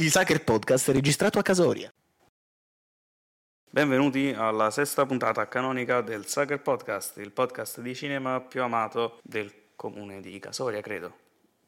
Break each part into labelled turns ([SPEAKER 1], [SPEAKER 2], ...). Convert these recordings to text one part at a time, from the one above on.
[SPEAKER 1] Il Sacher Podcast registrato a Casoria.
[SPEAKER 2] Benvenuti alla sesta puntata canonica del Sacher Podcast, il podcast di cinema più amato del comune di Casoria, credo.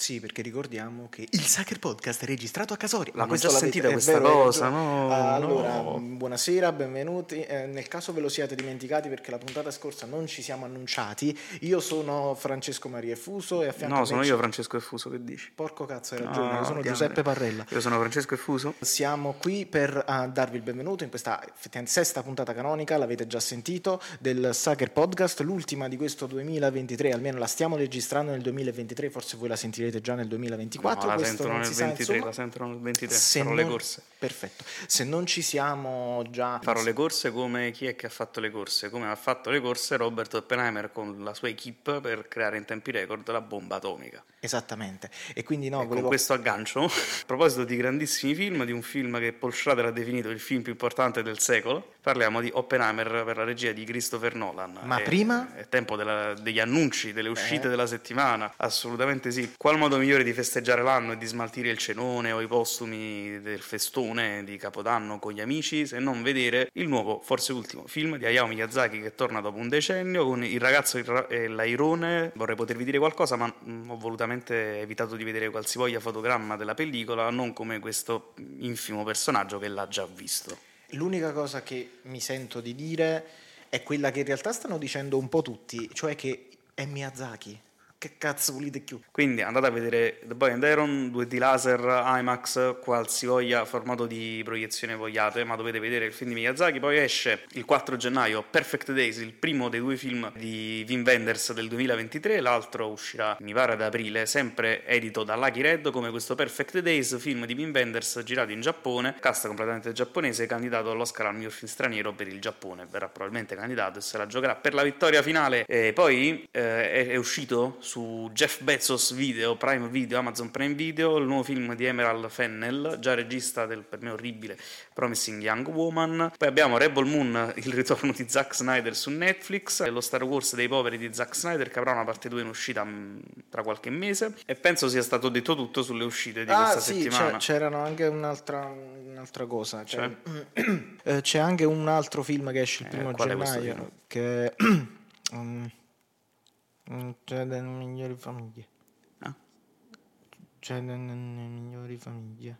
[SPEAKER 1] Sì, perché ricordiamo che il Sacher Podcast è registrato a Casoria.
[SPEAKER 2] Già
[SPEAKER 1] l'avete-
[SPEAKER 2] sentita questa
[SPEAKER 1] vero,
[SPEAKER 2] cosa, no,
[SPEAKER 1] allora,
[SPEAKER 2] no.
[SPEAKER 1] buonasera, benvenuti. Eh, nel caso ve lo siate dimenticati perché la puntata scorsa non ci siamo annunciati, io sono Francesco Maria Fuso e a fianco
[SPEAKER 2] No, sono io Francesco Effuso, che dici?
[SPEAKER 1] Porco cazzo, hai
[SPEAKER 2] No,
[SPEAKER 1] ragione, io sono. Giuseppe Parrella.
[SPEAKER 2] Io sono Francesco Effuso.
[SPEAKER 1] Siamo qui per ah, darvi il benvenuto in questa sesta puntata canonica, l'avete già sentito, del Sucker Podcast, l'ultima di questo 2023, almeno la stiamo registrando nel 2023, forse voi la sentirete già nel 2024.
[SPEAKER 2] No, la sentono
[SPEAKER 1] non
[SPEAKER 2] nel
[SPEAKER 1] si sa,
[SPEAKER 2] 23,
[SPEAKER 1] insomma.
[SPEAKER 2] la sentono nel 23,
[SPEAKER 1] Se
[SPEAKER 2] farò le
[SPEAKER 1] non-
[SPEAKER 2] corse.
[SPEAKER 1] Perfetto. Se non ci siamo già...
[SPEAKER 2] Farò le corse come chi è che ha fatto le corse? Come ha fatto le corse Robert Oppenheimer con la sua equipe per creare in tempi record la bomba atomica.
[SPEAKER 1] Esattamente. E quindi no,
[SPEAKER 2] E
[SPEAKER 1] volevo...
[SPEAKER 2] Con questo aggancio, a proposito di grandissimi film, di un film che Paul Schrader ha definito il film più importante del secolo, parliamo di Oppenheimer per la regia di Christopher Nolan.
[SPEAKER 1] Ma
[SPEAKER 2] È-
[SPEAKER 1] prima?
[SPEAKER 2] È tempo della- degli annunci, delle uscite
[SPEAKER 1] Eh.
[SPEAKER 2] della settimana, assolutamente sì. Qual modo migliore di festeggiare l'anno e di smaltire il cenone o i postumi del festone di Capodanno con gli amici se non vedere il nuovo, forse ultimo, film di Hayao Miyazaki che torna dopo un decennio con Il ragazzo e l'airone. Vorrei potervi dire qualcosa, ma mm, ho volutamente evitato di vedere qualsivoglia fotogramma della pellicola, non come questo infimo personaggio che l'ha già visto.
[SPEAKER 1] L'unica cosa che mi sento di dire è quella che in realtà stanno dicendo un po' tutti, cioè che è Miyazaki. Che cazzo volete più?
[SPEAKER 2] Quindi andate a vedere The Boy and Iron, 2D laser, IMAX, qualsivoglia formato di proiezione vogliate, ma dovete vedere il film di Miyazaki. Poi esce il 4 gennaio Perfect Days, il primo dei due film di Wim Wenders del 2023, l'altro uscirà mi pare ad aprile, sempre edito da Lucky Red come questo Perfect Days, film di Wim Wenders girato in Giappone, cast completamente giapponese, candidato all'Oscar al miglior film straniero per il Giappone, verrà probabilmente candidato e se la giocherà per la vittoria finale. E poi eh, è, è uscito su Jeff Bezos Video, Prime Video, Amazon Prime Video, il nuovo film di Emerald Fennell, già regista del per me orribile Promising Young Woman. Poi abbiamo Rebel Moon, il ritorno di Zack Snyder su Netflix, e lo Star Wars dei poveri di Zack Snyder che avrà una parte 2 in uscita mh, tra qualche mese. E penso sia stato detto tutto sulle uscite di
[SPEAKER 1] ah
[SPEAKER 2] questa
[SPEAKER 1] sì,
[SPEAKER 2] settimana.
[SPEAKER 1] c'è- c'erano anche un'altra, un'altra cosa. Cioè,
[SPEAKER 2] Cioè?
[SPEAKER 1] eh, c'è anche un altro film che esce il
[SPEAKER 2] Eh,
[SPEAKER 1] primo
[SPEAKER 2] questo
[SPEAKER 1] gennaio che um, mm, c'è delle migliori famiglie.
[SPEAKER 2] Ah,
[SPEAKER 1] C'è delle migliori famiglie.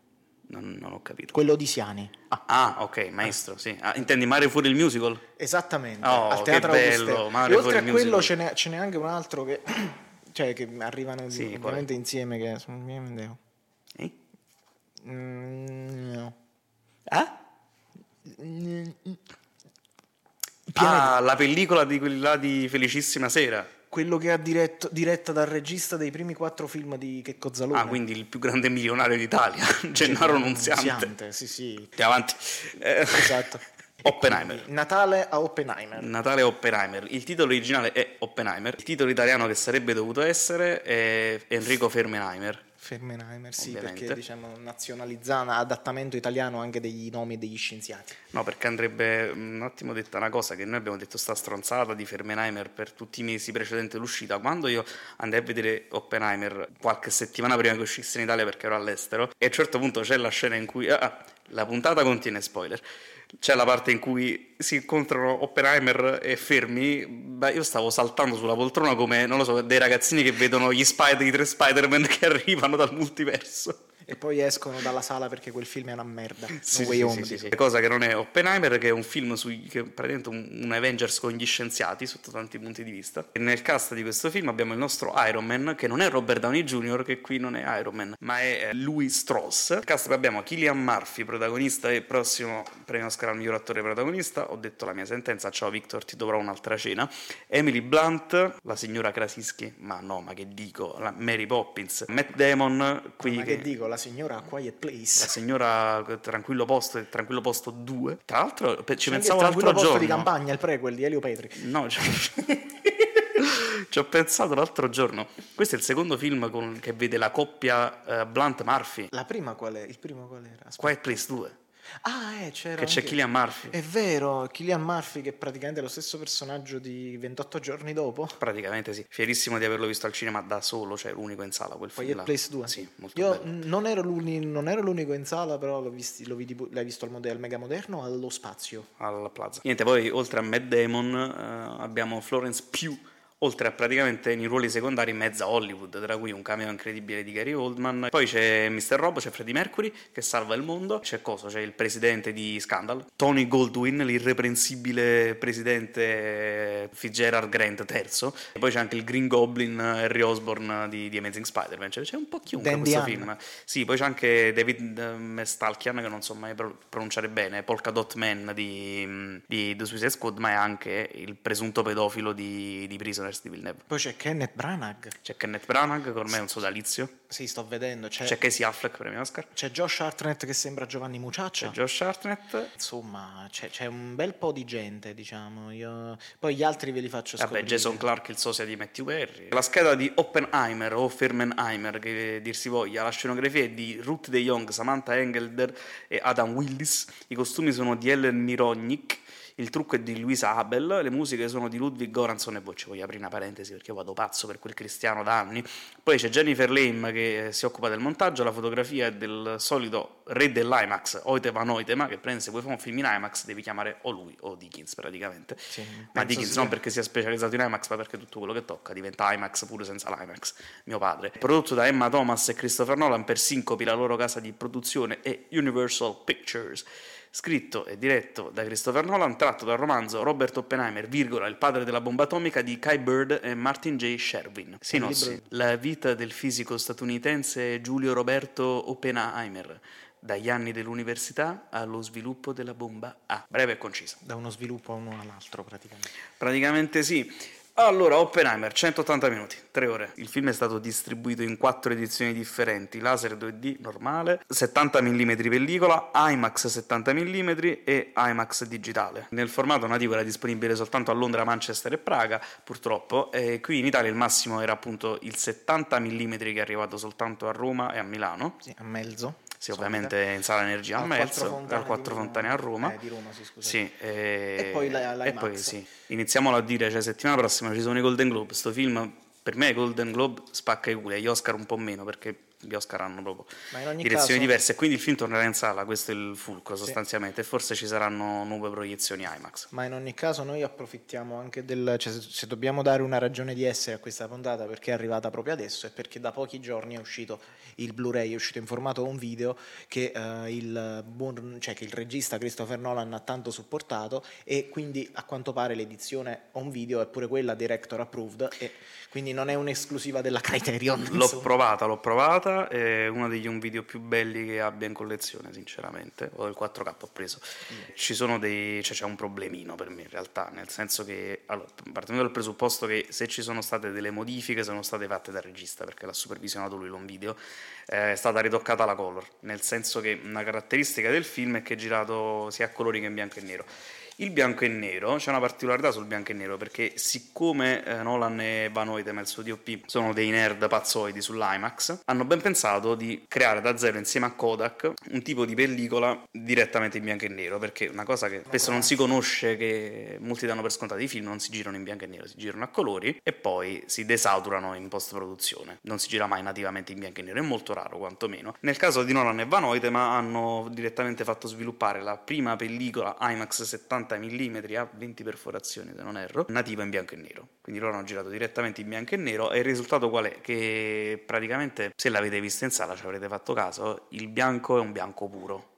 [SPEAKER 2] non, non ho capito.
[SPEAKER 1] Quello di Siani. Ah,
[SPEAKER 2] Ah, ok, maestro, sì. Ah, intendi Mare fuori il musical?
[SPEAKER 1] esattamente.
[SPEAKER 2] Oh,
[SPEAKER 1] al
[SPEAKER 2] che
[SPEAKER 1] Teatro
[SPEAKER 2] bello. Mare
[SPEAKER 1] E oltre a
[SPEAKER 2] fuori il
[SPEAKER 1] quello ce n'è, ce n'è anche un altro che, cioè, che arrivano
[SPEAKER 2] Sì,
[SPEAKER 1] ovviamente insieme che sono miei Mendeo.
[SPEAKER 2] Eh?
[SPEAKER 1] Mm, no. Ah? Mm,
[SPEAKER 2] Ah, la pellicola di quelli là di Felicissima Sera.
[SPEAKER 1] Quello che ha diretto, diretta dal regista dei primi quattro film di Checco Zalone.
[SPEAKER 2] Ah, quindi il più grande milionario d'Italia, Gennaro Nunziante.
[SPEAKER 1] Nunziante, sì, sì.
[SPEAKER 2] Andiamo avanti. Eh,
[SPEAKER 1] Esatto.
[SPEAKER 2] Oppenheimer.
[SPEAKER 1] Natale a Oppenheimer.
[SPEAKER 2] Natale Oppenheimer. Il titolo originale è Oppenheimer. Il titolo italiano che sarebbe dovuto essere è Enrico Fermenheimer.
[SPEAKER 1] Fermenheimer, sì,
[SPEAKER 2] Ovviamente.
[SPEAKER 1] perché diciamo nazionalizzata, adattamento italiano anche degli nomi degli scienziati.
[SPEAKER 2] No, perché andrebbe un attimo detta una cosa che noi abbiamo detto sta stronzata di Fermenheimer per tutti i mesi precedenti all'uscita. Quando io andai a vedere Oppenheimer qualche settimana prima che uscisse in Italia perché ero all'estero, e a un certo punto c'è la scena in cui ah, la puntata contiene spoiler. C'è la parte in cui si incontrano Oppenheimer e Fermi. Beh, io stavo saltando sulla poltrona come, non lo so, dei ragazzini che vedono gli Spider, i tre Spider-Man che arrivano dal multiverso.
[SPEAKER 1] E poi escono dalla sala perché quel film è una merda.
[SPEAKER 2] Sì,
[SPEAKER 1] no Way
[SPEAKER 2] sì,
[SPEAKER 1] Home.
[SPEAKER 2] sì, sì. Cosa che non è Oppenheimer, che è un film sui, che è praticamente un, un Avengers con gli scienziati sotto tanti punti di vista. E nel cast di questo film abbiamo il nostro Iron Man, che non è Robert Downey Jr., che qui non è Iron Man, ma è Louis Strauss. Nel cast abbiamo Killian Murphy, protagonista e prossimo premio Oscar al miglior attore protagonista. Ho detto la mia sentenza, ciao Victor, ti dovrò un'altra cena. Emily Blunt, la signora Krasinski, ma no, ma che dico, la Mary Poppins. Matt Damon, qui
[SPEAKER 1] Ma che dico, la signora Quiet
[SPEAKER 2] la
[SPEAKER 1] Place.
[SPEAKER 2] signora Tranquillo Posto e Tranquillo Posto 2. Tra l'altro, pe- ci
[SPEAKER 1] C'è
[SPEAKER 2] pensavo l'altro
[SPEAKER 1] tranquillo posto
[SPEAKER 2] giorno.
[SPEAKER 1] di campagna, il prequel di Elio Petri.
[SPEAKER 2] No, ci... ci ho pensato l'altro giorno. Questo è il secondo film con- che vede la coppia eh, Blunt-Murphy.
[SPEAKER 1] La prima qual è? Il primo qual era? Aspetta.
[SPEAKER 2] Quiet Place 2.
[SPEAKER 1] Ah, eh, c'era
[SPEAKER 2] che c'è
[SPEAKER 1] anche-
[SPEAKER 2] Killian Murphy.
[SPEAKER 1] È vero, Killian Murphy che è praticamente lo stesso personaggio di 28 giorni dopo.
[SPEAKER 2] Praticamente sì. Fierissimo di averlo visto al cinema da solo, cioè l'unico in sala quel film. Là.
[SPEAKER 1] Place 2.
[SPEAKER 2] Sì, molto
[SPEAKER 1] Io
[SPEAKER 2] bello.
[SPEAKER 1] non ero, non ero l'unico in sala, però l'ho visti- lo vidi l'hai visto al, mode- al Mega Moderno o allo spazio?
[SPEAKER 2] alla Plaza. Niente, poi oltre a Matt Damon eh, abbiamo Florence Pugh, oltre a praticamente nei ruoli secondari mezza Hollywood, tra cui un cameo incredibile di Gary Oldman. Poi c'è Mr. Robo, c'è Freddie Mercury che salva il mondo, c'è Coso, c'è il presidente di Scandal, Tony Goldwyn, l'irreprensibile presidente Fitzgerald Grant III, e poi c'è anche il Green Goblin Harry Osborn di, di Amazing Spider-Man, cioè, c'è un po' chiunque in
[SPEAKER 1] Dandy
[SPEAKER 2] questo
[SPEAKER 1] Ann.
[SPEAKER 2] film. Sì, poi c'è anche David Mestalkian, che non so mai pro- pronunciare bene, Polka Dot Man di, di The Suicide Squad, ma è anche il presunto pedofilo di, di Prisoners di Villeneuve.
[SPEAKER 1] Poi c'è Kenneth Branagh.
[SPEAKER 2] C'è Kenneth Branagh, che ormai è un sodalizio.
[SPEAKER 1] Sì, sto vedendo. C'è,
[SPEAKER 2] C'è Casey Affleck, premio Oscar.
[SPEAKER 1] c'è Josh Hartnett che sembra Giovanni
[SPEAKER 2] C'è
[SPEAKER 1] Muciaccia.
[SPEAKER 2] Josh Hartnett.
[SPEAKER 1] Insomma, c'è, c'è un bel po' di gente, diciamo. Io... Poi gli altri ve li faccio
[SPEAKER 2] Vabbè,
[SPEAKER 1] scoprire.
[SPEAKER 2] Jason Clark, il sosia di Matthew Perry. La scheda di Oppenheimer o Firmenheimer, che dir si voglia. La scenografia è di Ruth De Jong, Samantha Engelder e Adam Willis. I costumi sono di Ellen Mirognick. Il trucco è di Luisa Abel, le musiche sono di Ludwig Goranson e poi ci voglio aprire una parentesi perché io vado pazzo per quel cristiano da anni. Poi c'è Jennifer Lame che si occupa del montaggio, la fotografia è del solito re dell'IMAX, Oitema, che prende se vuoi fare un film in IMAX devi chiamare o lui o Dickens praticamente.
[SPEAKER 1] Sì,
[SPEAKER 2] Ma Dickens
[SPEAKER 1] sia-
[SPEAKER 2] non perché sia specializzato in IMAX, ma perché tutto quello che tocca diventa IMAX pure senza l'IMAX, mio padre. Prodotto da Emma Thomas e Christopher Nolan per Sincopi, la loro casa di produzione, e Universal Pictures. Scritto e diretto da Christopher Nolan, tratto dal romanzo Robert Oppenheimer, virgola, il padre della bomba atomica di Kai Bird e Martin J. Sherwin. Sinossi, la vita del fisico statunitense Giulio Roberto Oppenheimer, dagli anni dell'università allo sviluppo della bomba A. Breve e concisa.
[SPEAKER 1] Da uno sviluppo a uno all'altro, praticamente.
[SPEAKER 2] Praticamente sì. Allora, Oppenheimer, 180 minuti, 3 ore. Il film è stato distribuito in quattro edizioni differenti, laser 2D normale, 70 mm pellicola, IMAX 70 mm e IMAX digitale. Nel formato nativo era disponibile soltanto a Londra, Manchester e Praga, purtroppo, e qui in Italia il massimo era appunto il 70 mm che è arrivato soltanto a Roma e a Milano.
[SPEAKER 1] Sì, a mezzo.
[SPEAKER 2] Sì, ovviamente in sala energia a mezzo,
[SPEAKER 1] Quattro Fontane
[SPEAKER 2] al Quattro
[SPEAKER 1] di Roma.
[SPEAKER 2] Fontane a Roma.
[SPEAKER 1] Eh, di Roma, sì.
[SPEAKER 2] Sì, e,
[SPEAKER 1] E poi la-
[SPEAKER 2] e
[SPEAKER 1] l'IMAX.
[SPEAKER 2] poi sì. Iniziamolo a dire, cioè settimana prossima ci sono i Golden Globe, sto film per me Golden Globe spacca i culi, gli Oscar un po' meno perché gli Oscar hanno proprio direzioni
[SPEAKER 1] caso-
[SPEAKER 2] diverse e quindi il film tornerà in sala, questo è il fulcro sostanzialmente e forse ci saranno nuove proiezioni IMAX.
[SPEAKER 1] Ma in ogni caso noi approfittiamo anche del... Cioè, se, dobbiamo dare una ragione di essere a questa puntata perché è arrivata proprio adesso è perché da pochi giorni è uscito il Blu-ray, è uscito in formato home video che, eh, il, buon, cioè, che il regista Christopher Nolan ha tanto supportato e quindi a quanto pare l'edizione home video è pure quella director approved e quindi non è un'esclusiva della Criterion.
[SPEAKER 2] L'ho
[SPEAKER 1] insomma.
[SPEAKER 2] provata, l'ho provata, è uno degli un video più belli che abbia in collezione, sinceramente. Ho il 4K ho preso. Ci sono dei. cioè c'è un problemino per me in realtà, nel senso che. Allora, partendo dal presupposto che se ci sono state delle modifiche sono state fatte dal regista, perché l'ha supervisionato lui l'on video, eh, è stata ritoccata la color, nel senso che una caratteristica del film è che è girato sia a colori che in bianco e nero. Il bianco e nero, c'è una particolarità sul bianco e nero perché siccome eh, Nolan e Van Hoytema, il suo DOP, sono dei nerd pazzoidi sull'IMAX, hanno ben pensato di creare da zero insieme a Kodak un tipo di pellicola direttamente in bianco e nero perché una cosa che spesso non si conosce, che molti danno per scontato, i film non si girano in bianco e nero, si girano a colori e poi si desaturano in post-produzione. Non si gira mai nativamente in bianco e nero, è molto raro quantomeno. Nel caso di Nolan e Van Hoytema hanno direttamente fatto sviluppare la prima pellicola IMAX 70 mm a 20 perforazioni se non erro, nativa in bianco e nero. Quindi loro hanno girato direttamente in bianco e nero e il risultato qual è? Che praticamente se l'avete vista in sala ci avrete fatto caso, il bianco è un bianco puro.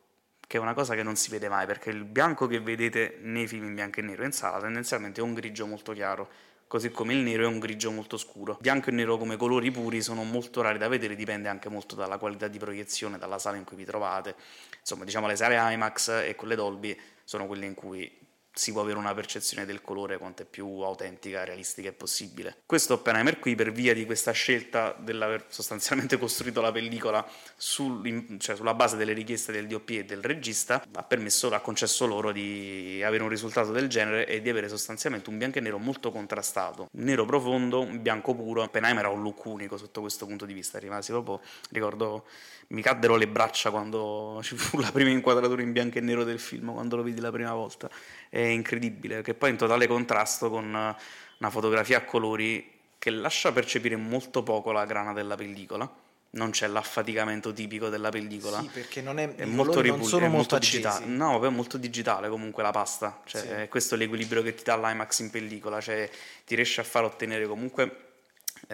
[SPEAKER 2] Che è una cosa che non si vede mai, perché il bianco che vedete nei film in bianco e nero in sala tendenzialmente è un grigio molto chiaro, così come il nero è un grigio molto scuro. Bianco e nero come colori puri sono molto rari da vedere, dipende anche molto dalla qualità di proiezione, dalla sala in cui vi trovate. Insomma, diciamo le sale IMAX e quelle Dolby sono quelle in cui si può avere una percezione del colore quanto è più autentica e realistica è possibile. Questo Oppenheimer qui, per via di questa scelta dell'aver sostanzialmente costruito la pellicola sul, cioè sulla base delle richieste del DOP e del regista, ha permesso, ha concesso loro di avere un risultato del genere e di avere sostanzialmente un bianco e nero molto contrastato, nero profondo, bianco puro. Oppenheimer ha un look unico sotto questo punto di vista, rimasi proprio, ricordo, mi caddero le braccia quando ci fu la prima inquadratura in bianco e nero del film, quando lo vidi la prima volta è incredibile, che poi è in totale contrasto con una fotografia a colori che lascia percepire molto poco la grana della pellicola. Non c'è l'affaticamento tipico della pellicola.
[SPEAKER 1] Sì, perché non è,
[SPEAKER 2] è molto ripulito,
[SPEAKER 1] è
[SPEAKER 2] molto digitale. No, è molto digitale comunque la pasta. Cioè,
[SPEAKER 1] Sì.
[SPEAKER 2] Questo è l'equilibrio che ti dà l'IMAX in pellicola, cioè ti riesce a far ottenere comunque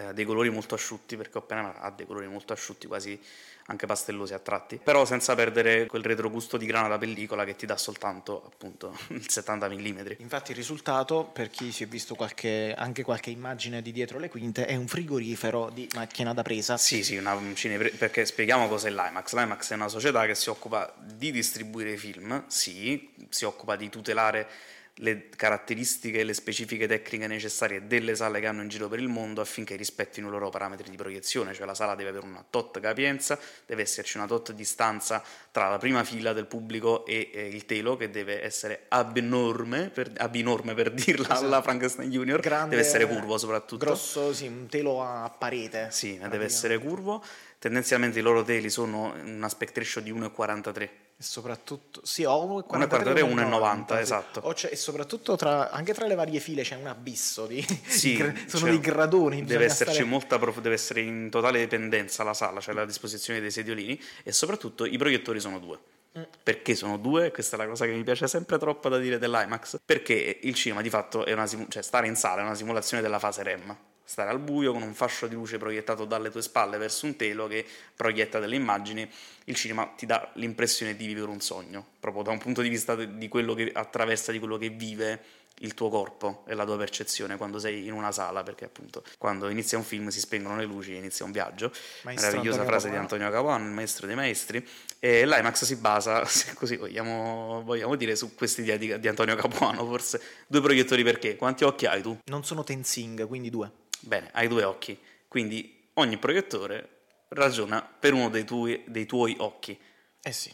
[SPEAKER 2] eh, dei colori molto asciutti, perché Oppenheimer ha dei colori molto asciutti, quasi anche pastellosi a tratti, però senza perdere quel retrogusto di grana da pellicola che ti dà soltanto appunto il 70 mm.
[SPEAKER 1] Infatti il risultato, per chi si è visto qualche- anche qualche immagine di dietro le quinte, è un frigorifero di macchina da presa.
[SPEAKER 2] Sì, sì, una cinepre- perché spieghiamo cos'è l'IMAX. L'IMAX è una società che si occupa di distribuire film, sì, si occupa di tutelare le caratteristiche e le specifiche tecniche necessarie delle sale che hanno in giro per il mondo affinché rispettino i loro parametri di proiezione, cioè la sala deve avere una tot capienza, deve esserci una tot distanza tra la prima fila del pubblico e eh, il telo che deve essere abnorme, per, abinorme per dirla
[SPEAKER 1] Esatto.
[SPEAKER 2] alla Frankenstein Junior,
[SPEAKER 1] Grande,
[SPEAKER 2] deve essere curvo soprattutto.
[SPEAKER 1] Grosso, sì, un telo a parete.
[SPEAKER 2] Sì, deve essere curvo. Tendenzialmente i loro teli sono un aspect ratio di 1,43.
[SPEAKER 1] E soprattutto, sì, ho 1,43
[SPEAKER 2] 1,43 e
[SPEAKER 1] 1,90,
[SPEAKER 2] 1,90,
[SPEAKER 1] sì.
[SPEAKER 2] esatto.
[SPEAKER 1] E soprattutto tra, anche tra le varie file c'è un abisso di,
[SPEAKER 2] Sì,
[SPEAKER 1] di sono
[SPEAKER 2] cioè,
[SPEAKER 1] dei gradoni.
[SPEAKER 2] Deve esserci
[SPEAKER 1] stare-
[SPEAKER 2] molta prof- deve essere in totale dipendenza la sala, cioè la disposizione dei sediolini e soprattutto i proiettori sono due.
[SPEAKER 1] Mm.
[SPEAKER 2] Perché sono due? Questa è la cosa che mi piace sempre troppo da dire dell'IMAX. Perché il cinema di fatto è una simu- cioè stare in sala è una simulazione della fase REM. Stare al buio con un fascio di luce proiettato dalle tue spalle verso un telo che proietta delle immagini, il cinema ti dà l'impressione di vivere un sogno, proprio da un punto di vista di quello che attraversa, di quello che vive il tuo corpo e la tua percezione quando sei in una sala, perché appunto quando inizia un film si spengono le luci e inizia un viaggio.
[SPEAKER 1] Maestro
[SPEAKER 2] Meravigliosa frase di
[SPEAKER 1] Capuano.
[SPEAKER 2] Antonio Capuano, il maestro dei maestri. E l'IMAX si basa, se così vogliamo, vogliamo dire, su questa idea di, di Antonio Capuano, forse. Due proiettori perché? Quanti occhi hai tu?
[SPEAKER 1] Non sono tensing, quindi due.
[SPEAKER 2] Bene, hai due occhi, quindi ogni proiettore ragiona per uno dei tuoi, dei tuoi occhi.
[SPEAKER 1] Eh sì.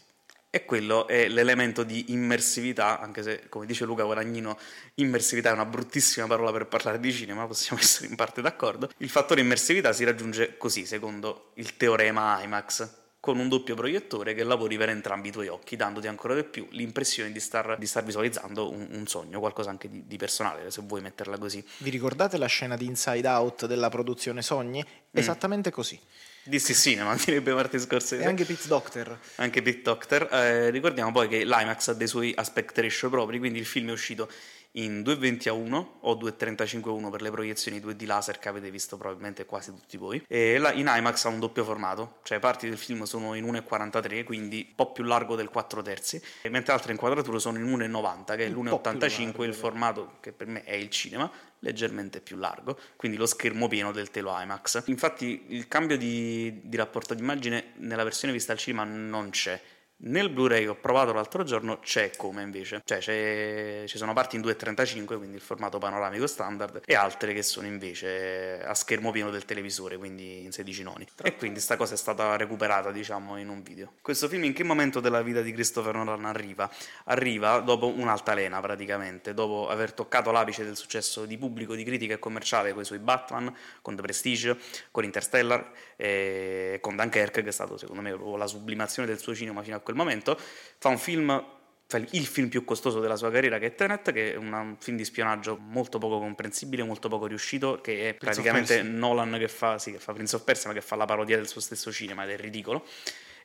[SPEAKER 2] E quello è l'elemento di immersività, anche se, come dice Luca Guadagnino, immersività è una bruttissima parola per parlare di cinema, possiamo essere in parte d'accordo. Il fattore immersività si raggiunge così, secondo il teorema IMAX, con un doppio proiettore che lavori per entrambi i tuoi occhi, dandoti ancora di più l'impressione di star, di star visualizzando un, un sogno, qualcosa anche di, di personale, se vuoi metterla così.
[SPEAKER 1] Vi ricordate la scena di Inside Out della produzione Sogni?
[SPEAKER 2] Mm.
[SPEAKER 1] Esattamente così.
[SPEAKER 2] Dissi cinema, direbbe Martin Scorsese.
[SPEAKER 1] E anche Pete Doctor.
[SPEAKER 2] anche Pit Doctor. Eh, ricordiamo poi che l'IMAX ha dei suoi aspect ratio propri, quindi il film è uscito in 2.20 a 1 o 2.35 a 1 per le proiezioni 2D laser che avete visto probabilmente quasi tutti voi. E la- in IMAX ha un doppio formato, cioè parti del film sono in 1.43, quindi un po' più largo del 4 terzi, mentre altre inquadrature sono in 1.90, che è
[SPEAKER 1] Un po' più
[SPEAKER 2] l'1.85,
[SPEAKER 1] largo,
[SPEAKER 2] il formato che per me è il cinema, leggermente più largo, quindi lo schermo pieno del telo IMAX. Infatti il cambio di, di rapporto d'immagine nella versione vista al cinema non c'è. Nel Blu-ray che ho provato l'altro giorno c'è come invece, cioè c'è- ci sono parti in 2.35, quindi il formato panoramico standard, e altre che sono invece a schermo pieno del televisore, quindi in 16 noni. E quindi sta cosa è stata recuperata, diciamo, in un video. Questo film in che momento della vita di Christopher Nolan arriva? Arriva dopo un'altalena praticamente, dopo aver toccato l'apice del successo di pubblico, di critica e commerciale con i suoi Batman, con The Prestige, con Interstellar e con Dunkirk, che è stato secondo me la sublimazione del suo cinema fino a quel momento, fa un film il- il film più costoso della sua carriera che è Tenet, che è un film di spionaggio molto poco comprensibile, molto poco riuscito, che è
[SPEAKER 1] Prince
[SPEAKER 2] praticamente. Nolan che fa, sì, che fa Prince of Persia, ma che fa la parodia del suo stesso cinema ed è ridicolo.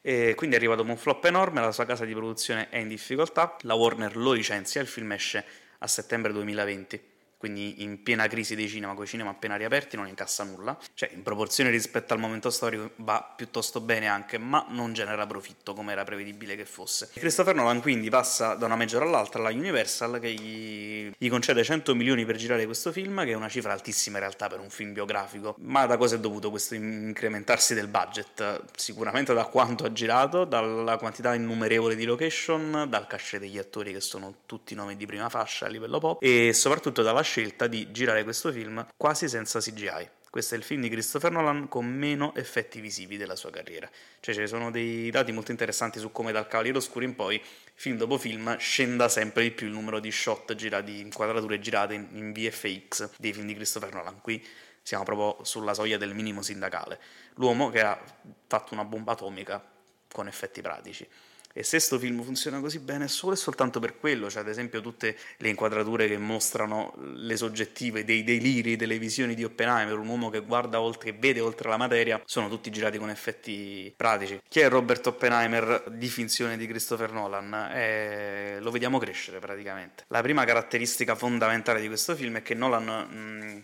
[SPEAKER 2] E quindi arriva dopo un flop enorme, la sua casa di produzione è in difficoltà, la Warner lo licenzia, il film esce a settembre 2020. Quindi in piena crisi dei cinema, con i cinema appena riaperti, non incassa nulla, cioè in proporzione rispetto al momento storico va piuttosto bene anche, ma non genera profitto come era prevedibile che fosse. Christopher Nolan quindi passa da una major all'altra alla Universal che gli, gli concede 100 milioni per girare questo film, che è una cifra altissima in realtà per un film biografico, ma da cosa è dovuto questo incrementarsi del budget? Sicuramente da quanto ha girato, dalla quantità innumerevole di location, dal cachet degli attori che sono tutti nomi di prima fascia a livello pop e soprattutto dalla scelta di girare questo film quasi senza CGI. Questo è il film di Christopher Nolan con meno effetti visivi della sua carriera. Cioè, ci sono dei dati molto interessanti su come dal Cavaliere Oscuro in poi, film dopo film, scenda sempre di più il numero di shot girati, inquadrature girate in, VFX dei film di Christopher Nolan. Qui siamo proprio sulla soglia del minimo sindacale. L'uomo che ha fatto una bomba atomica con effetti pratici. E se sto film funziona così bene è solo e soltanto per quello, cioè ad esempio tutte le inquadrature che mostrano le soggettive dei deliri, delle visioni di Oppenheimer, un uomo che guarda oltre, che vede oltre la materia, sono tutti girati con effetti pratici. Chi è Robert Oppenheimer di finzione di Christopher Nolan? Eh, lo vediamo crescere praticamente. La prima caratteristica fondamentale di questo film è che Nolan... Mh,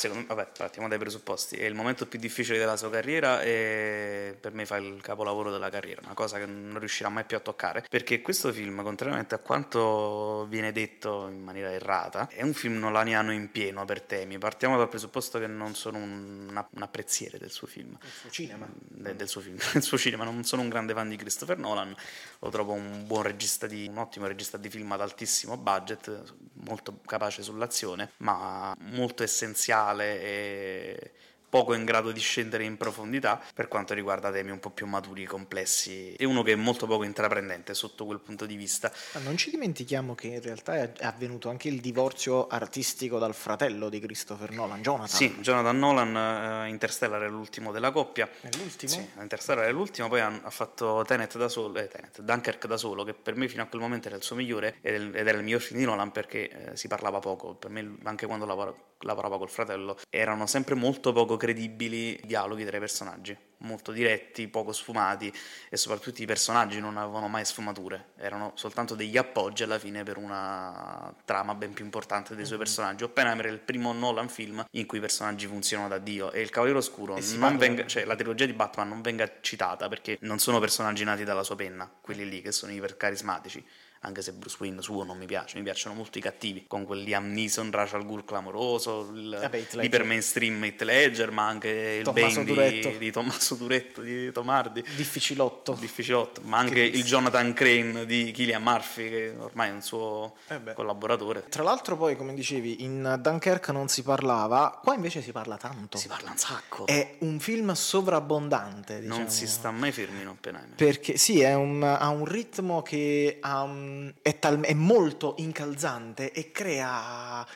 [SPEAKER 2] secondo me, vabbè, partiamo dai presupposti, è il momento più difficile della sua carriera e per me fa il capolavoro della carriera, una cosa che non riuscirà mai più a toccare, perché questo film, contrariamente a quanto viene detto in maniera errata, è un film nolaniano in pieno per temi. Partiamo dal presupposto che non sono un, un apprezziere del suo film.
[SPEAKER 1] Del suo cinema.
[SPEAKER 2] De, del, suo film, del suo cinema, non sono un grande fan di Christopher Nolan, lo trovo un buon regista di, un ottimo regista di film ad altissimo budget, molto capace sull'azione, ma molto essenziale e poco in grado di scendere in profondità per quanto riguarda temi un po' più maturi, complessi, e uno che è molto poco intraprendente sotto quel punto di vista.
[SPEAKER 1] Ma non ci dimentichiamo che in realtà è avvenuto anche il divorzio artistico dal fratello di Christopher Nolan, Jonathan.
[SPEAKER 2] Sì, Jonathan Nolan, uh, Interstellar è l'ultimo della coppia.
[SPEAKER 1] È l'ultimo?
[SPEAKER 2] Sì, Interstellar è l'ultimo, poi ha, fatto Tenet da solo, eh, Tenet, Dunkirk da solo, che per me fino a quel momento era il suo migliore ed era il miglior film di Nolan perché eh, si parlava poco, per me anche quando lavora, lavorava col fratello erano sempre molto poco credibili dialoghi tra i personaggi, molto diretti, poco sfumati e soprattutto i personaggi non avevano mai sfumature, erano soltanto degli appoggi alla fine per una trama ben più importante dei suoi mm-hmm. personaggi. Oppenheimer è il primo Nolan film in cui i personaggi funzionano da Dio e il Cavaliere Oscuro, venga, cioè la trilogia di Batman non venga citata perché non sono personaggi nati dalla sua penna, quelli lì che sono iper carismatici anche se Bruce Wayne suo non mi piace, mi piacciono molto i cattivi, con quel Liam Neeson, Rachel Ghoul clamoroso, l'iper mainstream Heath Ledger, ma anche il Tommaso Bane di, di, Tommaso Duretto, di Tomardi.
[SPEAKER 1] Difficilotto.
[SPEAKER 2] Difficilotto, ma anche il Jonathan Crane di Killian Murphy, che ormai è un suo eh collaboratore.
[SPEAKER 1] Tra l'altro poi, come dicevi, in Dunkirk non si parlava, qua invece si parla tanto.
[SPEAKER 2] Si parla un sacco.
[SPEAKER 1] È un film sovrabbondante, diciamo.
[SPEAKER 2] Non si sta mai fermi in Oppenheimer.
[SPEAKER 1] Perché sì, un, ha un ritmo che ha un è, tal- è molto incalzante e crea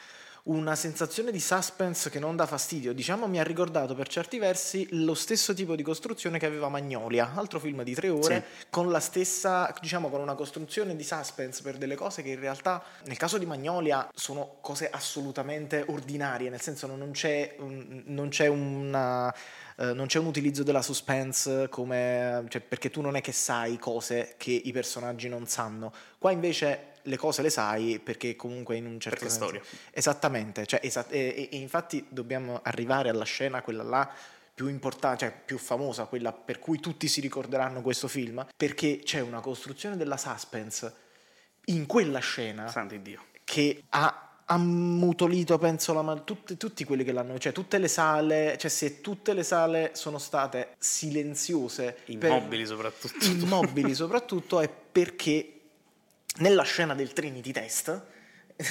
[SPEAKER 1] una sensazione di suspense che non dà fastidio. Diciamo, mi ha ricordato per certi versi lo stesso tipo di costruzione che aveva Magnolia, altro film di tre ore, sì. con la stessa, diciamo, con una costruzione di suspense per delle cose che in realtà, nel caso di Magnolia, sono cose assolutamente ordinarie, nel senso non c'è, non c'è una eh, non c'è un utilizzo della suspense come, cioè, perché tu non è che sai cose che i personaggi non sanno. Qua invece le cose le sai perché comunque in un certo
[SPEAKER 2] perché
[SPEAKER 1] senso...
[SPEAKER 2] storia.
[SPEAKER 1] Esattamente, cioè, esat- e, e, infatti dobbiamo arrivare alla scena, quella là più importante, cioè più famosa, quella per cui tutti si ricorderanno questo film, perché c'è una costruzione della suspense in quella scena
[SPEAKER 2] Santi Dio.
[SPEAKER 1] che ha ammutolito, penso, la, tutti, tutti quelli che l'hanno, cioè tutte le sale, cioè se tutte le sale sono state silenziose,
[SPEAKER 2] immobili per, soprattutto,
[SPEAKER 1] immobili soprattutto è perché nella scena del Trinity Test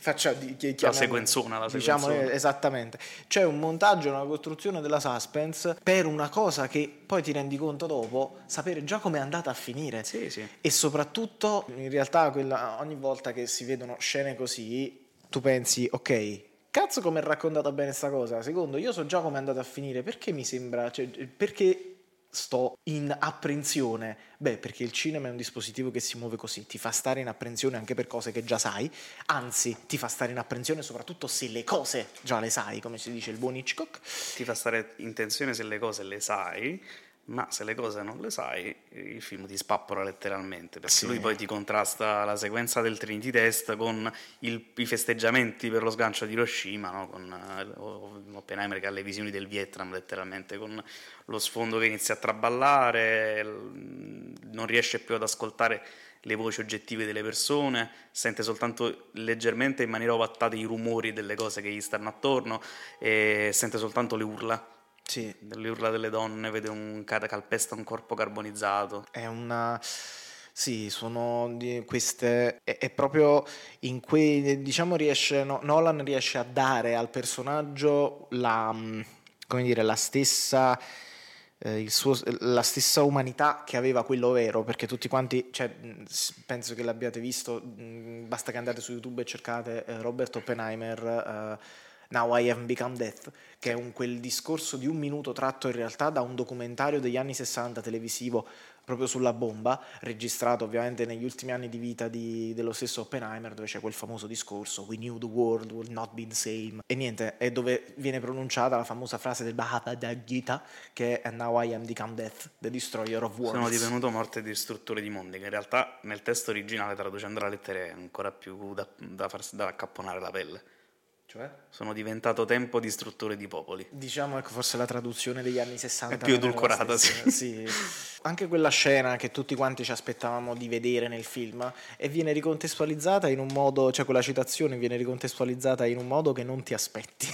[SPEAKER 2] faccia di, la sequenzona, la
[SPEAKER 1] diciamo
[SPEAKER 2] sequenzona.
[SPEAKER 1] esattamente c'è un montaggio, una costruzione della suspense per una cosa che poi ti rendi conto dopo sapere già come è andata a finire
[SPEAKER 2] sì, sì.
[SPEAKER 1] e soprattutto in realtà quella, ogni volta che si vedono scene così tu pensi, ok, cazzo come è raccontata bene sta cosa. Secondo, io so già come è andata a finire. Perché mi sembra, cioè, perché sto in apprensione? Beh, perché il cinema è un dispositivo che si muove così, ti fa stare in apprensione anche per cose che già sai, anzi, ti fa stare in apprensione soprattutto se le cose già le sai, come si dice il buon Hitchcock.
[SPEAKER 2] Ti fa stare in tensione se le cose le sai, ma se le cose non le sai, il film ti spappola letteralmente, perché
[SPEAKER 1] Sì.
[SPEAKER 2] lui poi ti contrasta la sequenza del Trinity Test con il- i festeggiamenti per lo sgancio di Hiroshima, no? con eh, Oppenheimer che ha le visioni del Vietnam letteralmente, con lo sfondo che inizia a traballare, non riesce più ad ascoltare le voci oggettive delle persone, sente soltanto leggermente in maniera ovattata i rumori delle cose che gli stanno attorno e sente soltanto le urla
[SPEAKER 1] Sì,
[SPEAKER 2] delle urla delle donne, vede un ca- calpesta un corpo carbonizzato.
[SPEAKER 1] È una... Sì, sono di queste... È, è proprio in cui, diciamo, riesce... no- Nolan riesce a dare al personaggio la... mm, come dire, la stessa... eh, il suo- la stessa umanità che aveva quello vero, perché tutti quanti, cioè, penso che l'abbiate visto, mh, basta che andate su YouTube e cercate eh, Robert Oppenheimer, eh, Now I Have Become Death, che è un, quel discorso di un minuto tratto in realtà da un documentario degli anni 60 televisivo proprio sulla bomba, registrato ovviamente negli ultimi anni di vita di- dello stesso Oppenheimer, dove c'è quel famoso discorso We knew the world would not be the same. E niente, è dove viene pronunciata la famosa frase del Bhagavad Gita, che è Now I am become death, the destroyer of worlds.
[SPEAKER 2] Sono divenuto morte di distruttore di mondi, che in realtà nel testo originale, traducendo la lettera, è ancora più da, da, farsi, da accapponare la pelle.
[SPEAKER 1] Cioè?
[SPEAKER 2] Sono diventato tempo distruttore di popoli.
[SPEAKER 1] Diciamo che forse la traduzione degli anni 60
[SPEAKER 2] È più edulcorata,
[SPEAKER 1] stessa, sì. Anche quella scena che tutti quanti ci aspettavamo di vedere nel film e viene ricontestualizzata in un modo, cioè quella citazione viene ricontestualizzata in un modo che non ti aspetti.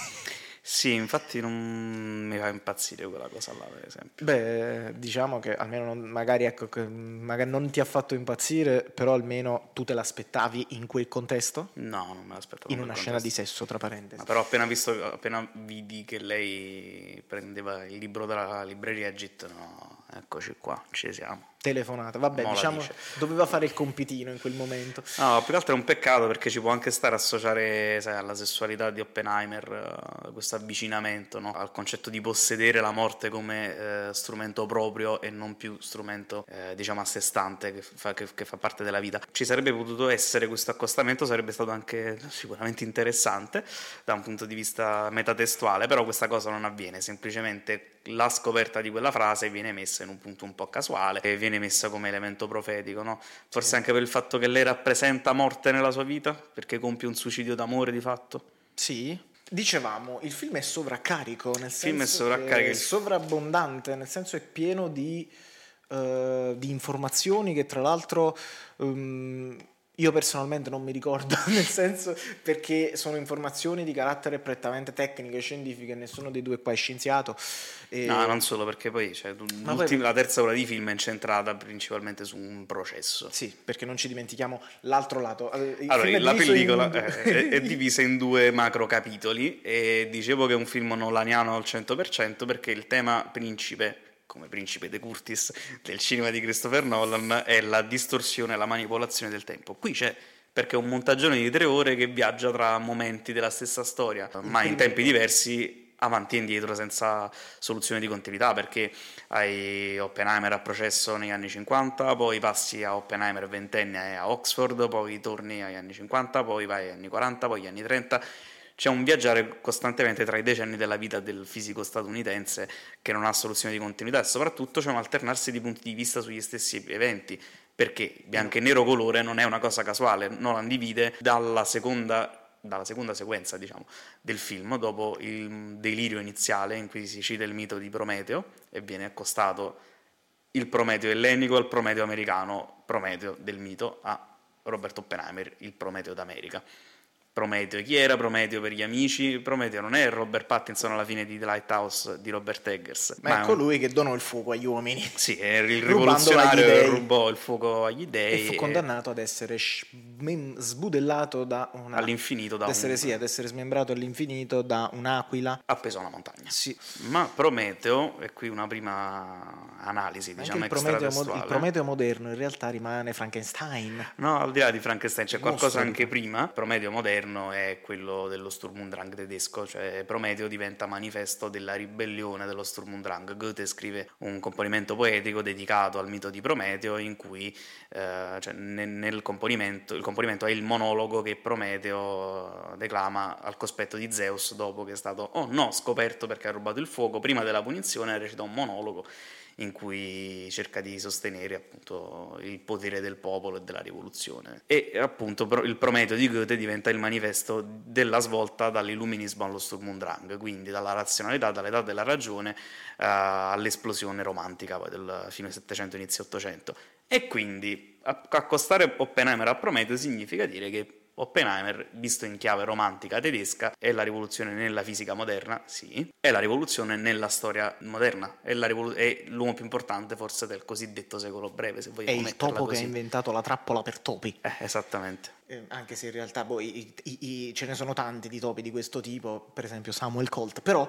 [SPEAKER 2] Sì, infatti non mi fa impazzire quella cosa là, per esempio.
[SPEAKER 1] Beh, diciamo che almeno non- magari, ecco, magari non ti ha fatto impazzire, però almeno tu te l'aspettavi in quel contesto?
[SPEAKER 2] No, non me l'aspettavo.
[SPEAKER 1] In una scena di
[SPEAKER 2] contesto.
[SPEAKER 1] sesso, tra parentesi.
[SPEAKER 2] Ma però appena visto, appena vidi che lei prendeva il libro dalla libreria Git, no, eccoci qua, ci siamo.
[SPEAKER 1] Telefonata, vabbè,
[SPEAKER 2] Mo la
[SPEAKER 1] diciamo,
[SPEAKER 2] dice.
[SPEAKER 1] doveva fare il compitino in quel momento.
[SPEAKER 2] No, più che altro è un peccato perché ci può anche stare associare sai, alla sessualità di Oppenheimer, eh, questo avvicinamento no? al concetto di possedere la morte come eh, strumento proprio e non più strumento, eh, diciamo, a sé stante che fa, che- che fa parte della vita. Ci sarebbe potuto essere questo accostamento, sarebbe stato anche sicuramente interessante da un punto di vista metatestuale, però questa cosa non avviene, semplicemente la scoperta di quella frase viene messa in un punto un po' casuale e viene messa come elemento profetico, no? Forse anche per il fatto che lei rappresenta morte nella sua vita, perché compie un suicidio d'amore di fatto.
[SPEAKER 1] Sì. Dicevamo, il film è sovraccarico, nel
[SPEAKER 2] film è
[SPEAKER 1] senso
[SPEAKER 2] sovraccarico.
[SPEAKER 1] che è sovrabbondante, nel senso è pieno di, eh, di informazioni che tra l'altro ehm, io personalmente non mi ricordo, nel senso perché sono informazioni di carattere prettamente tecnico e scientifico e nessuno dei due qua è scienziato. E-
[SPEAKER 2] No, non solo, perché poi, cioè,
[SPEAKER 1] poi-
[SPEAKER 2] la terza ora di film è incentrata principalmente su un processo.
[SPEAKER 1] Sì, perché non ci dimentichiamo l'altro lato. Eh, il
[SPEAKER 2] Allora, la
[SPEAKER 1] in
[SPEAKER 2] pellicola
[SPEAKER 1] due-
[SPEAKER 2] è, è- è divisa in due macro capitoli e dicevo che è un film nolaniano al 100% perché il tema principe, come principe De Curtis del cinema di Christopher Nolan, è la distorsione e la manipolazione del tempo. Qui c'è perché è un montagione di tre ore che viaggia tra momenti della stessa storia, ma in tempi diversi avanti e indietro senza soluzione di continuità perché hai Oppenheimer a processo negli anni 50 poi passi a Oppenheimer ventenne a Oxford poi torni agli anni 50 poi vai agli anni 40 poi agli anni 30 c'è un viaggiare costantemente tra i decenni della vita del fisico statunitense che non ha soluzione di continuità e soprattutto c'è un alternarsi di punti di vista sugli stessi eventi perché bianco e nero colore non è una cosa casuale Nolan divide dalla seconda dalla seconda sequenza diciamo, del film, dopo il delirio iniziale in cui si cita il mito di Prometeo e viene accostato il Prometeo ellenico al Prometeo americano, Prometeo del mito a Robert Oppenheimer, il Prometeo d'America. Prometeo chi era? Prometeo per gli amici. Prometeo non è Robert Pattinson alla fine di The Lighthouse di Robert Eggers.
[SPEAKER 1] Ma è
[SPEAKER 2] un-
[SPEAKER 1] colui che donò il fuoco agli uomini
[SPEAKER 2] Sì, è il rivoluzionario che rubò il fuoco agli
[SPEAKER 1] e
[SPEAKER 2] dei
[SPEAKER 1] fu
[SPEAKER 2] e-
[SPEAKER 1] condannato ad essere sbem- sbudellato da una...
[SPEAKER 2] all'infinito da
[SPEAKER 1] ad essere,
[SPEAKER 2] un-
[SPEAKER 1] sì, ad essere smembrato all'infinito da un'aquila.
[SPEAKER 2] appeso a una montagna.
[SPEAKER 1] Sì,
[SPEAKER 2] Ma Prometeo, e qui una prima analisi, diciamo,
[SPEAKER 1] il Prometeo, mo-
[SPEAKER 2] extratestuale.
[SPEAKER 1] il Prometeo moderno in realtà rimane Frankenstein.
[SPEAKER 2] No, al di là di Frankenstein c'è
[SPEAKER 1] Mostro
[SPEAKER 2] qualcosa anche prima. Prometeo moderno è quello dello Sturm und Drang tedesco, cioè Prometeo diventa manifesto della ribellione dello Sturm und Drang. Goethe scrive un componimento poetico dedicato al mito di Prometeo in cui eh, cioè, ne- nel componimento, il componimento è il monologo che Prometeo declama al cospetto di Zeus dopo che è stato, oh no, scoperto perché ha rubato il fuoco, prima della punizione recita un monologo in cui cerca di sostenere appunto il potere del popolo e della rivoluzione. E appunto il Prometeo di Goethe diventa il manifesto della svolta dall'illuminismo allo Sturm und Drang, quindi dalla razionalità, dall'età della ragione uh, all'esplosione romantica del fine Settecento, inizio Ottocento. E quindi accostare Oppenheimer a Prometeo significa dire che Oppenheimer, visto in chiave romantica tedesca, è la rivoluzione nella fisica moderna, sì, è la rivoluzione nella storia moderna, è, rivolu- è l'uomo più importante forse del cosiddetto secolo breve, se vogliamo
[SPEAKER 1] È il topo così. che ha inventato la trappola per topi.
[SPEAKER 2] Eh, esattamente.
[SPEAKER 1] Eh, anche se in realtà poi i, i, i, ce ne sono tanti di topi di questo tipo, per esempio Samuel Colt, però